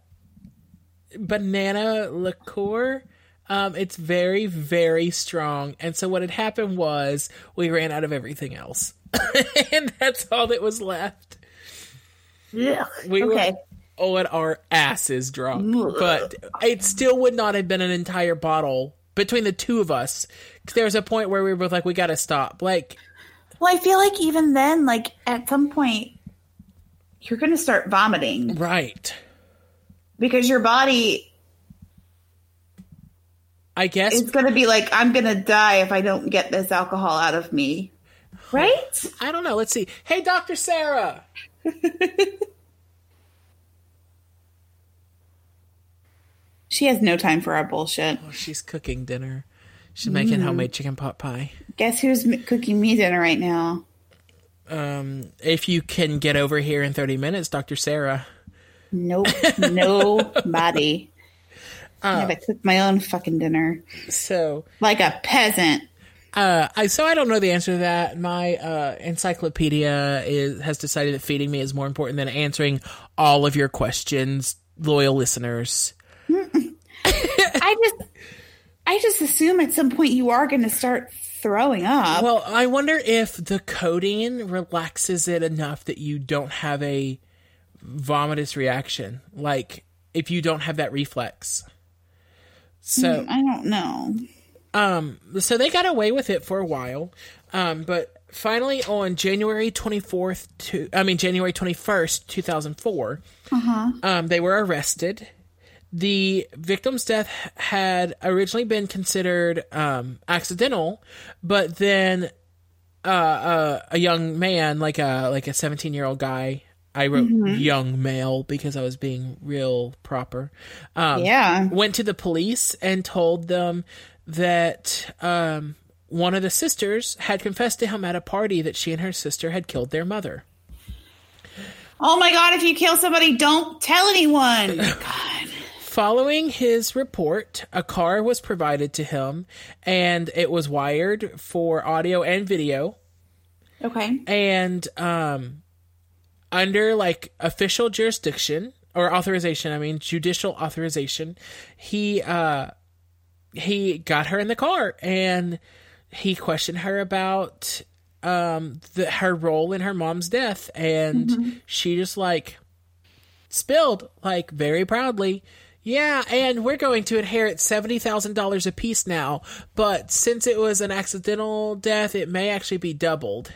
banana liqueur. Um, it's very, very strong. And so what had happened was we ran out of everything else. and that's all that was left. Ugh. We okay. were on our asses drunk. But it still would not have been an entire bottle between the two of us. there was a point where we were both like, we gotta stop. Like, Well, I feel like even then, like at some point, you're going to start vomiting right. because your body I guess it's going to be like, I'm going to die if I don't get this alcohol out of me. Right? I don't know. Let's see. Hey, Dr. Sarah. She has no time for our bullshit. Oh, she's cooking dinner. She's making homemade chicken pot pie. Guess who's cooking me dinner right now? Um, if you can get over here in 30 minutes, Dr. Sarah. Nope. Nobody. I have to cook my own fucking dinner So, like a peasant. Uh, I so I don't know the answer to that. My uh, encyclopedia is has decided that feeding me is more important than answering all of your questions, loyal listeners. I just, I just assume at some point you are going to start throwing up. Well, I wonder if the codeine relaxes it enough that you don't have a vomitous reaction, like if you don't have that reflex. So, I don't know. Um, so they got away with it for a while, um, but finally on January twenty fourth, to I mean January twenty first, two thousand four, um, they were arrested. The victim's death had originally been considered um, accidental, but then uh, uh, a young man, like a like a seventeen year old guy. I wrote young male because I was being real proper. Um, Yeah. went to the police and told them that um, one of the sisters had confessed to him at a party that she and her sister had killed their mother. Oh my god, if you kill somebody, don't tell anyone. God. Following his report, a car was provided to him and it was wired for audio and video. Okay. And um, under like official jurisdiction or authorization, I mean judicial authorization, he uh, he got her in the car and he questioned her about um the, her role in her mom's death. And she just like spilled like very proudly. Yeah and we're going to inherit $70,000 a piece now but since it was an accidental death it may actually be doubled.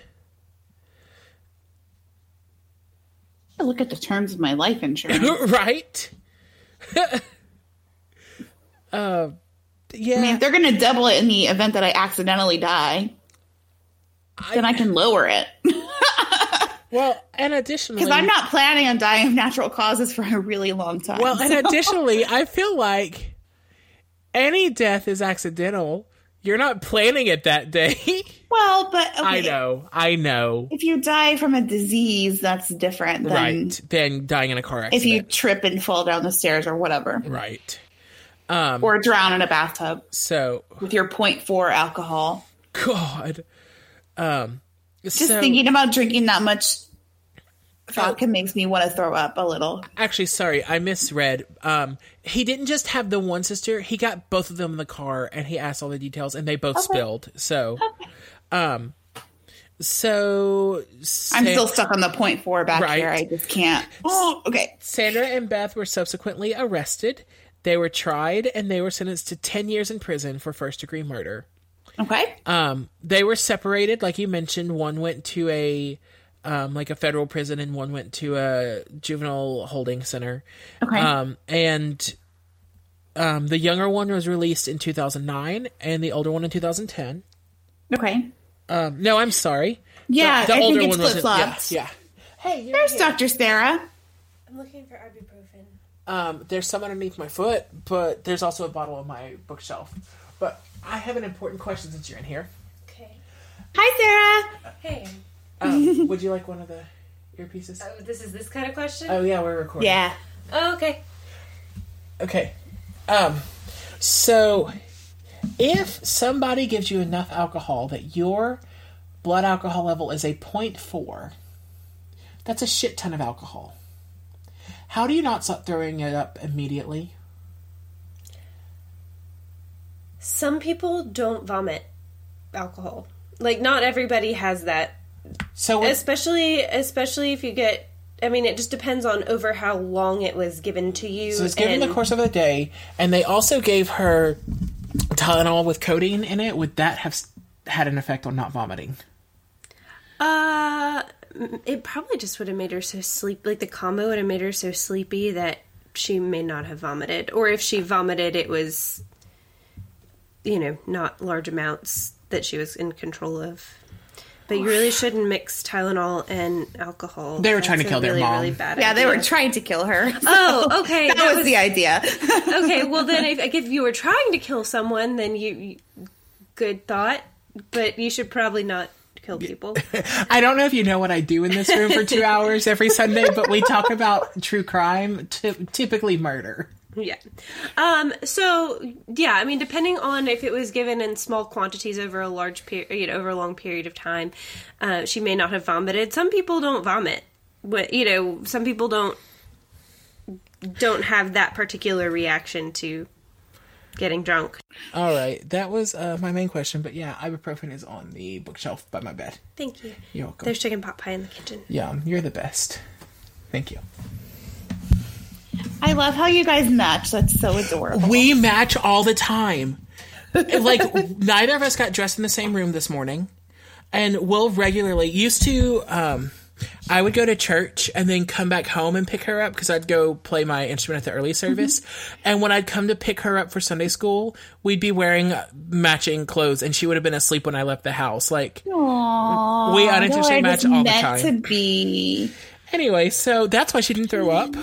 Look at the terms of my life insurance. right? Uh yeah I mean, if they're going to double it in the event that I accidentally die, then I can lower it. well and additionally Because I'm not planning on dying of natural causes for a really long time. Well, and so- additionally, I feel like any death is accidental. You're not planning it that day. well, but okay, I know, I know. if you die from a disease, that's different than Right. Than dying in a car accident. if you trip and fall down the stairs or whatever, Right. Um, or drown in a bathtub so, with your 0.4 alcohol. God. Um, Just so, thinking about drinking that much vodka makes me want to throw up a little. actually, sorry, I misread. Um, he didn't just have the one sister; he got both of them in the car, and he asked all the details, and they both spilled. So, um, so I'm still stuck on the 0.4 BAC Right. here. I just can't. Oh, okay. Sandra and Beth were subsequently arrested. They were tried and they were sentenced to 10 years in prison for first degree murder. Okay. Um, they were separated, like you mentioned. One went to a um, like a federal prison, and one went to a juvenile holding center. Okay. Um, and um, the younger one was released in 2009, and the older one in 2010. okay. Um, no, I'm sorry. Yeah, the, the I think older it's one was flip-flops. Yeah, yeah. Hey, you're There's here. Dr. Sarah. I'm looking for ibuprofen. Um, there's some underneath my foot, but there's also a bottle on my bookshelf. But I have an important question since you're in here. Okay. Hi, Sarah. Hey. Um, would you like one of the earpieces? Oh, this is this kind of question? Oh yeah, we're recording. Yeah. Oh, okay. Okay. Um, so if somebody gives you enough alcohol that your blood alcohol level is a 0.4, that's a shit ton of alcohol. How do you not stop throwing it up immediately? Some people don't vomit alcohol. Like not everybody has that. So Especially especially if you get I mean it just depends on over how long it was given to you. So it's given and- the course of the day, and they also gave her Tylenol with codeine in it. Would that have had an effect on not vomiting? Uh, it probably just would have made her so sleep. Like the combo would have made her so sleepy that she may not have vomited, or if she vomited, it was, you know, not large amounts that she was in control of. But you really shouldn't mix Tylenol and alcohol. They were trying to That's a kill their mom. Really bad Yeah, they were trying to kill her. Oh, okay. that, was, the idea. okay. Well, then, if, if you were trying to kill someone, then you, you good thought. But you should probably not kill people. I don't know if you know what I do in this room for two hours every Sunday, but we talk about true crime, ty- typically murder. Yeah. Um, so yeah, I mean, depending on if it was given in small quantities over a large period, you know, over a long period of time, uh, she may not have vomited. Some people don't vomit. But, you know, some people don't don't have that particular reaction to getting drunk. All right, that was uh, my main question, but yeah, ibuprofen is on the bookshelf by my bed. Thank you. You're welcome. There's chicken pot pie in the kitchen. Yeah, you're the best. Thank you. I love how you guys match. That's so adorable. We match all the time. like neither of us got dressed in the same room this morning, and we'll regularly used to. Um, I would go to church and then come back home and pick her up because I'd go play my instrument at the early service. And when I'd come to pick her up for Sunday school, we'd be wearing matching clothes, and she would have been asleep when I left the house. Like Aww, We unintentionally match all the time. to be. anyway, so that's why she didn't throw up.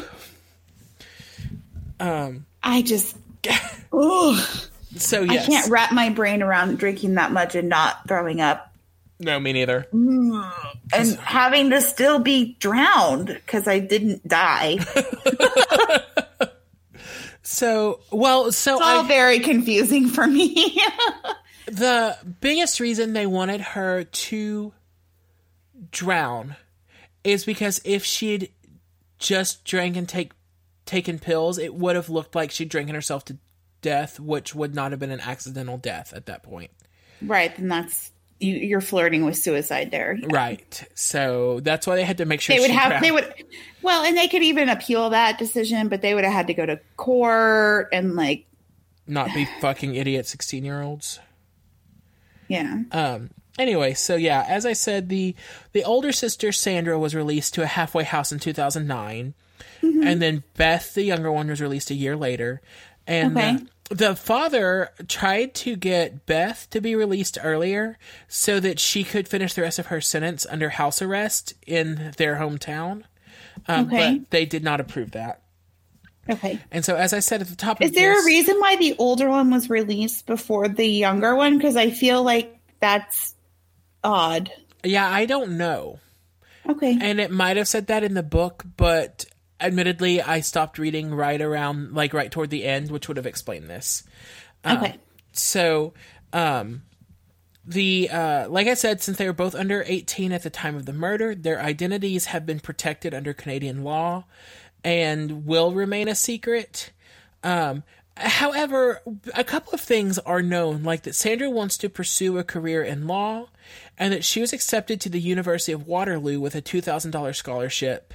Um, I just. Ugh. So I can't wrap my brain around drinking that much and not throwing up. No, me neither. Mm, and having to still be drowned because I didn't die. So well, so it's all I, very confusing for me. the biggest reason they wanted her to drown is because if she'd just drank and take taken pills, it would have looked like she'd drinking herself to death, which would not have been an accidental death at that point. right, then that's you, you're flirting with suicide there. Right. So that's why they had to make sure They would she have. They would. Well, and they could even appeal that decision, but they would have had to go to court and like, not be fucking idiot sixteen year olds. yeah. Um. Anyway, so yeah, as I said, the the older sister Sandra was released to a halfway house in 2009, and then Beth, the younger one, was released a year later. And Okay. the, the father tried to get Beth to be released earlier so that she could finish the rest of her sentence under house arrest in their hometown. Um, Okay. But they did not approve that. Okay. And so, as I said at the top Is there this, a reason why the older one was released before the younger one? Because I feel like that's odd. Yeah, I don't know. Okay. And it might have said that in the book, but admittedly, I stopped reading right around, like right toward the end, which would have explained this. okay. So, um, the uh, like I said, since they were both under eighteen at the time of the murder, their identities have been protected under Canadian law and will remain a secret. Um, however, a couple of things are known, like that Sandra wants to pursue a career in law, and that she was accepted to the University of Waterloo with a two thousand dollars scholarship,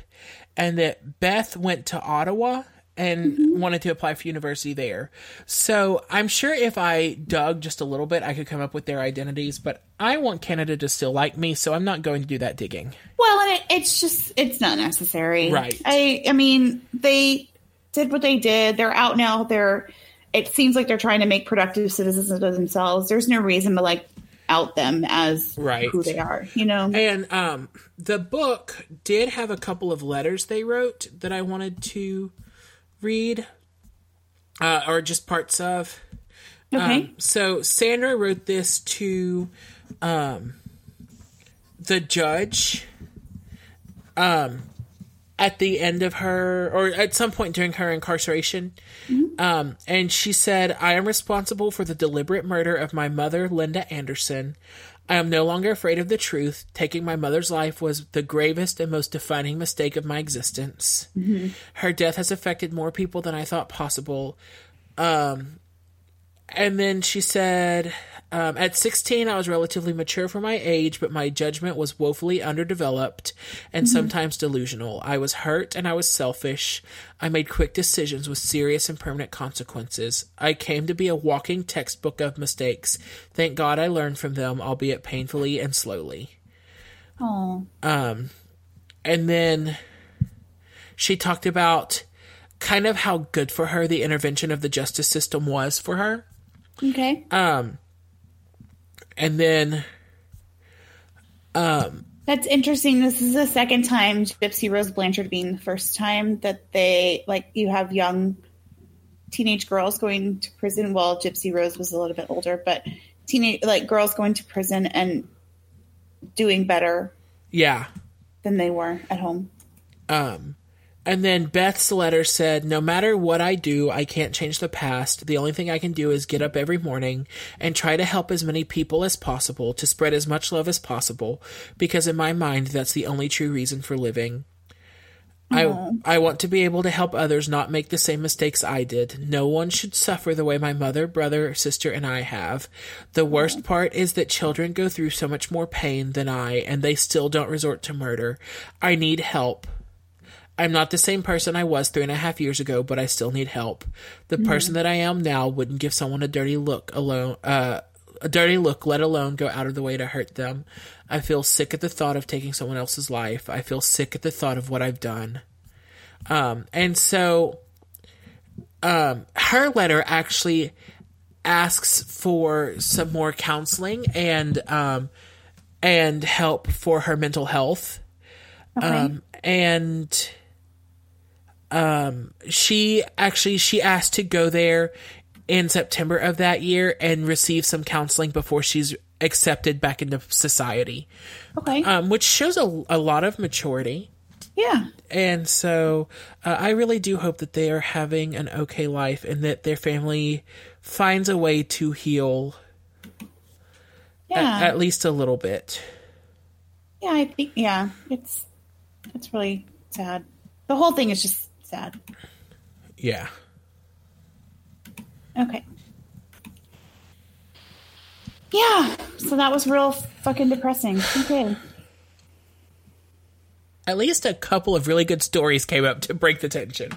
and that Beth went to Ottawa and mm-hmm. wanted to apply for university there. So I'm sure if I dug just a little bit, I could come up with their identities. But I want Canada to still like me, so I'm not going to do that digging. Well, and it, it's just it's not necessary, Right. I I mean, they did what they did. They're out now. They're. It seems like they're trying to make productive citizens of themselves. There's no reason to like out them as Right. who they are. You know. And um, the book did have a couple of letters they wrote that I wanted to read, uh, or just parts of. Okay. Um, so Sandra wrote this to um, the judge um, at the end of her, or at some point during her incarceration. Um, and she said, I am responsible for the deliberate murder of my mother, Linda Anderson. I am no longer afraid of the truth. Taking my mother's life was the gravest and most defining mistake of my existence. Her death has affected more people than I thought possible. Um, and then she said, um, at 16, I was relatively mature for my age, but my judgment was woefully underdeveloped and sometimes delusional. I was hurt and I was selfish. I made quick decisions with serious and permanent consequences. I came to be a walking textbook of mistakes. Thank God I learned from them, albeit painfully and slowly. Oh. Um, and then she talked about kind of how good for her the intervention of the justice system was for her. Okay. Um, and then That's interesting. This is the second time Gypsy Rose Blanchard being the first time that they like you have young teenage girls going to prison. Well, Gypsy Rose was a little bit older, but teenage like girls going to prison and doing better yeah. than they were at home. Um, and then Beth's letter said, No matter what I do, I can't change the past. The only thing I can do is get up every morning and try to help as many people as possible, to spread as much love as possible, because in my mind, that's the only true reason for living. I, I want to be able to help others not make the same mistakes I did. No one should suffer the way my mother, brother, sister, and I have. The worst part is that children go through so much more pain than I, and they still don't resort to murder. I need help. I'm not the same person I was three and a half years ago, but I still need help. The person that I am now wouldn't give someone a dirty look alone, uh, a dirty look, let alone go out of the way to hurt them. I feel sick at the thought of taking someone else's life. I feel sick at the thought of what I've done. Um, and so, um, her letter actually asks for some more counseling and, um, and help for her mental health. Okay. Um, and um, she actually she asked to go there in September of that year and receive some counseling before she's accepted back into society, okay. um, which shows a, a lot of maturity. yeah. And so uh, I really do hope that they are having an okay life and that their family finds a way to heal Yeah. at, at least a little bit. yeah. I think. Yeah. It's it's really sad. The whole thing is just sad. Yeah. Okay. Yeah. So that was real fucking depressing. Okay. At least a couple of really good stories came up to break the tension.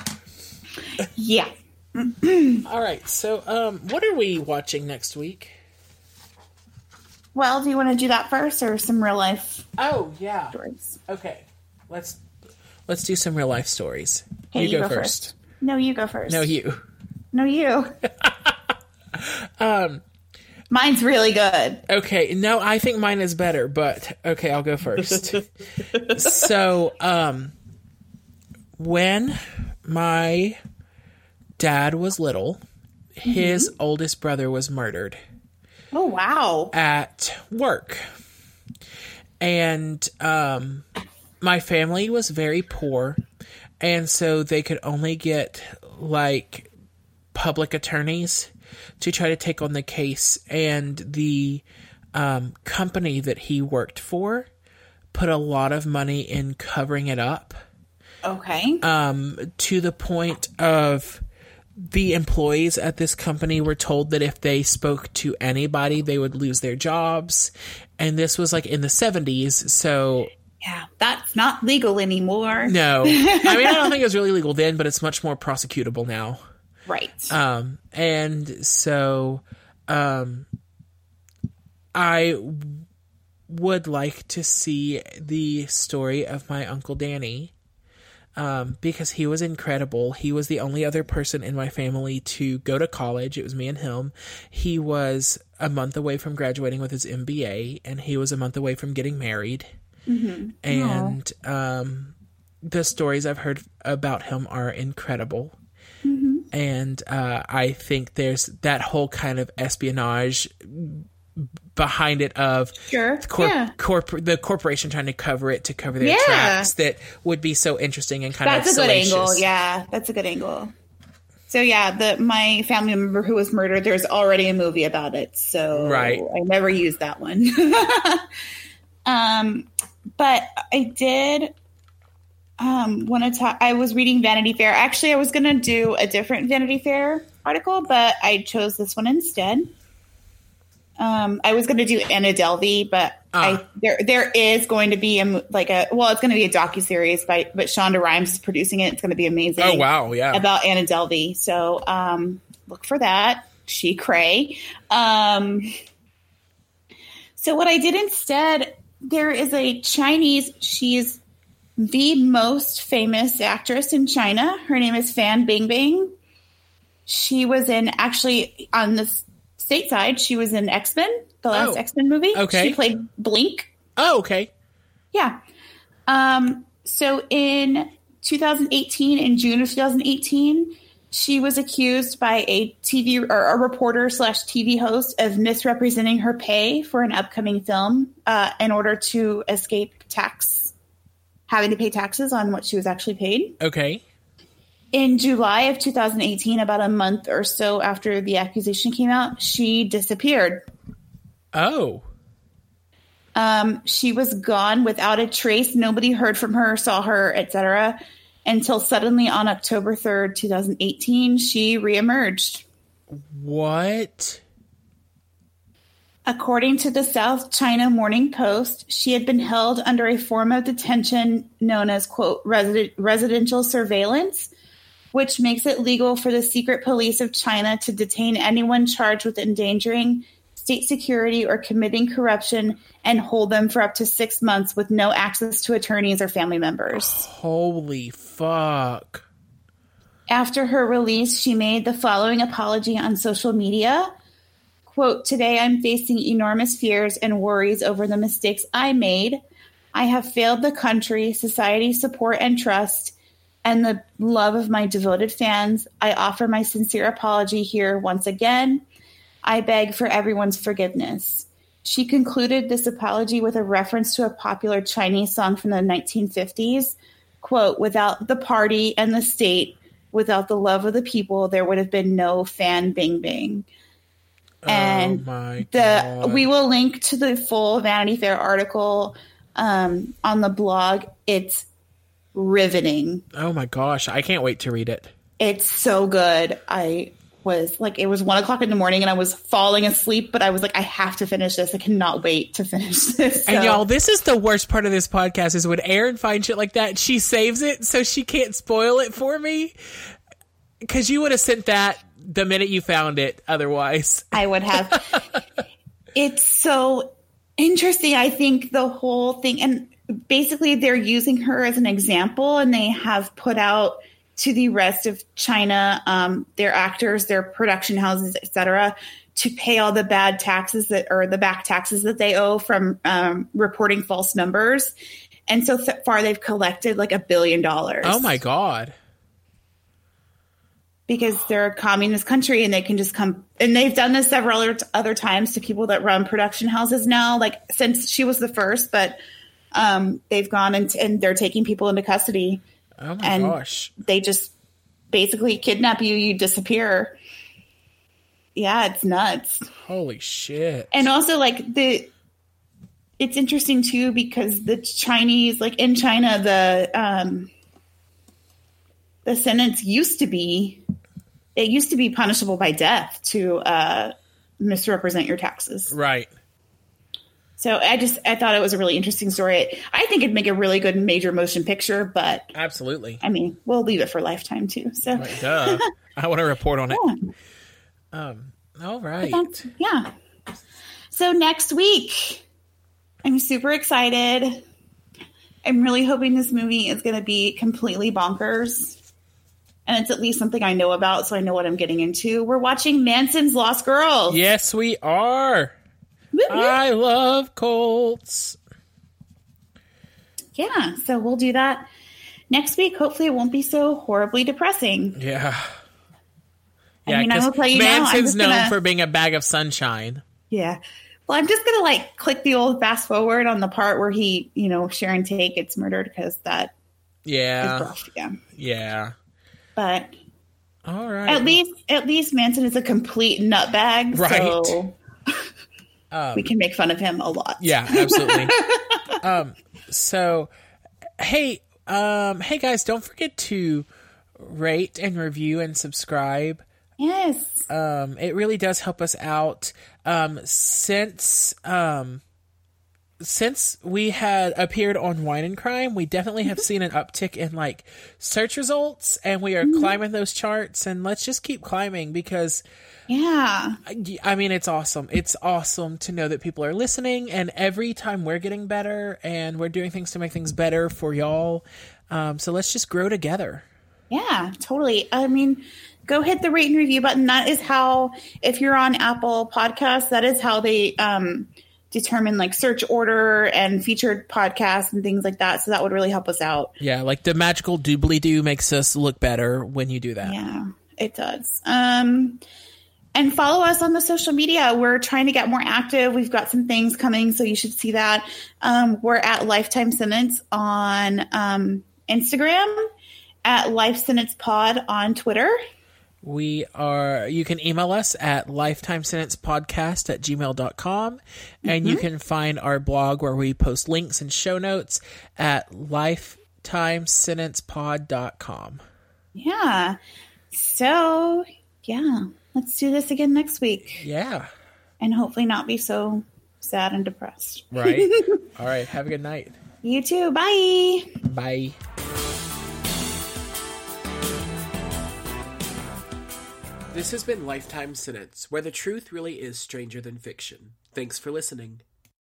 Yeah. All right. So, um, what are we watching next week? Well, do you want to do that first or some real life Oh, yeah. stories? Okay. Let's let's do some real life stories. Okay, you, go, first. No, you go first. No, you. No, you. um, mine's really good. Okay. No, I think mine is better, but okay, I'll go first. so, um, when my dad was little, his oldest brother was murdered. Oh wow. at work. And um, my family was very poor, and so they could only get like public attorneys to try to take on the case. And the um, company that he worked for put a lot of money in covering it up Okay. Um, to the point of the employees at this company were told that if they spoke to anybody, they would lose their jobs. And this was like in the 70s. So, yeah, that's not legal anymore. no. I mean, I don't think it was really legal then, but it's much more prosecutable now. Right. Um, and so, um, I w- would like to see the story of my Uncle Danny. Um, because he was incredible. He was the only other person in my family to go to college. It was me and him. He was a month away from graduating with his MBA, and he was a month away from getting married. And um, the stories I've heard about him are incredible. and uh, I think there's that whole kind of espionage behind it of Sure. corp- yeah. corp- the corporation trying to cover it to cover their Yeah. tracks that would be so interesting and kind That's of a good angle. Yeah, that's a good angle. So yeah, the my family member who was murdered, there's already a movie about it. So Right. I never used that one. um, but I did um want to talk. I was reading Vanity Fair. Actually, I was going to do a different Vanity Fair article, but I chose this one instead. Um, I was going to do Anna Delvey, but Ah. I there there is going to be a like a well, it's going to be a docu series by but Shonda Rhimes is producing it. It's going to be amazing. Oh wow, yeah. about Anna Delvey. So um, look for that. She cray. Um, so what I did instead, there is a Chinese. She's the most famous actress in China. Her name is Fan Bingbing. She was in actually on the stateside. She was in X Men, the last Oh, X Men movie. okay. she played Blink. oh okay. Yeah. Um, so in 2018, in June of 2018, she was accused by a TV or a reporter slash TV host of misrepresenting her pay for an upcoming film uh, in order to escape tax, having to pay taxes on what she was actually paid. Okay. In July of 2018, about a month or so after the accusation came out, she disappeared. Oh. Um, she was gone without a trace. Nobody heard from her, saw her, etc. Until suddenly on October 3rd, 2018, she reemerged. What? According to the South China Morning Post, she had been held under a form of detention known as, quote, resident, residential surveillance, which makes it legal for the secret police of China to detain anyone charged with endangering state security or committing corruption and hold them for up to six months with no access to attorneys or family members. Holy fuck. After her release, she made the following apology on social media. Quote, today I'm facing enormous fears and worries over the mistakes I made. I have failed the country, society support and trust, and the love of my devoted fans. I offer my sincere apology here once again. I beg for everyone's forgiveness. She concluded this apology with a reference to a popular Chinese song from the 1950s. Quote, without the party and the state, without the love of the people, there would have been no Fan Bingbing. And oh the we will link to the full Vanity Fair article um, on the blog. It's riveting. oh my gosh, I can't wait to read it. It's so good. I was like, it was one o'clock in the morning, and I was falling asleep, but I was like, I have to finish this. I cannot wait to finish this. And y'all, this is the worst part of this podcast is when Erin finds shit like that, she saves it so she can't spoil it for me. Cause you would have sent that the minute you found it otherwise. I would have. it's so interesting. I think the whole thing, and basically, they're using her as an example, and they have put out to the rest of China, um, their actors, their production houses, etc., to pay all the bad taxes that or the back taxes that they owe from um, reporting false numbers. And so th- far, they've collected like a billion dollars. Oh my god. because they're a communist country and they can just come and they've done this several other, other times to people that run production houses now like since she was the first but um, they've gone and, and they're taking people into custody Oh my and gosh. they just basically kidnap you you disappear yeah it's nuts Holy shit. and also like the it's interesting too because the chinese like in china the um the sentence used to be it used to be punishable by death to uh misrepresent your taxes Right. So i just i thought it was a really interesting story i think it'd make a really good major motion picture but Absolutely. i mean we'll leave it for lifetime too so Right. I want to report on it. yeah. Um, all right. Yeah. So next week, I'm super excited. I'm really hoping this movie is going to be completely bonkers. And it's at least something I know about, so I know what I'm getting into. We're watching Manson's Lost Girls. Yes, we are. I love Colts. yeah, so we'll do that next week. Hopefully, it won't be so horribly depressing. Yeah. Yeah, I mean, I will tell you now. I'm Manson's just known gonna, for being a bag of sunshine. yeah. Well, I'm just gonna like click the old fast forward on the part where he, you know, Sharon Tate gets murdered because that. Yeah. Yeah. yeah. But All right. at least, at least Manson is a complete nutbag. Right. So Um, we can make fun of him a lot. Yeah, absolutely. um, so, hey, um, hey guys, don't forget to rate and review and subscribe. Yes. Um, it really does help us out. Um, since um, since we had appeared on Wine and Crime, we definitely have seen an uptick in like search results, and we are climbing those charts. And let's just keep climbing because Yeah. I mean, it's awesome. It's awesome to know that people are listening, and every time we're getting better, and we're doing things to make things better for y'all. Um, so let's just grow together. Yeah, totally. I mean, go hit the rate and review button. That is how, if you're on Apple Podcasts, that is how they um, determine like search order and featured podcasts and things like that. So that would really help us out. Yeah, like the magical doobly doo makes us look better when you do that. Yeah, it does. Um, and follow us on the social media. We're trying to get more active. We've got some things coming, so you should see that. Um, we're at Lifetime Sentence on um, Instagram, at Life Sentence Pod on Twitter. We are, you can email us at lifetimesentencepodcast at gmail.com. And you mm-hmm. can find our blog where we post links and show notes at lifetimesentencepod.com. Yeah. So, yeah, let's do this again next week Yeah, and hopefully not be so sad and depressed. right. All right. Have a good night. You too. Bye. Bye. This has been Lifetime Sentence, where the truth really is stranger than fiction. Thanks for listening.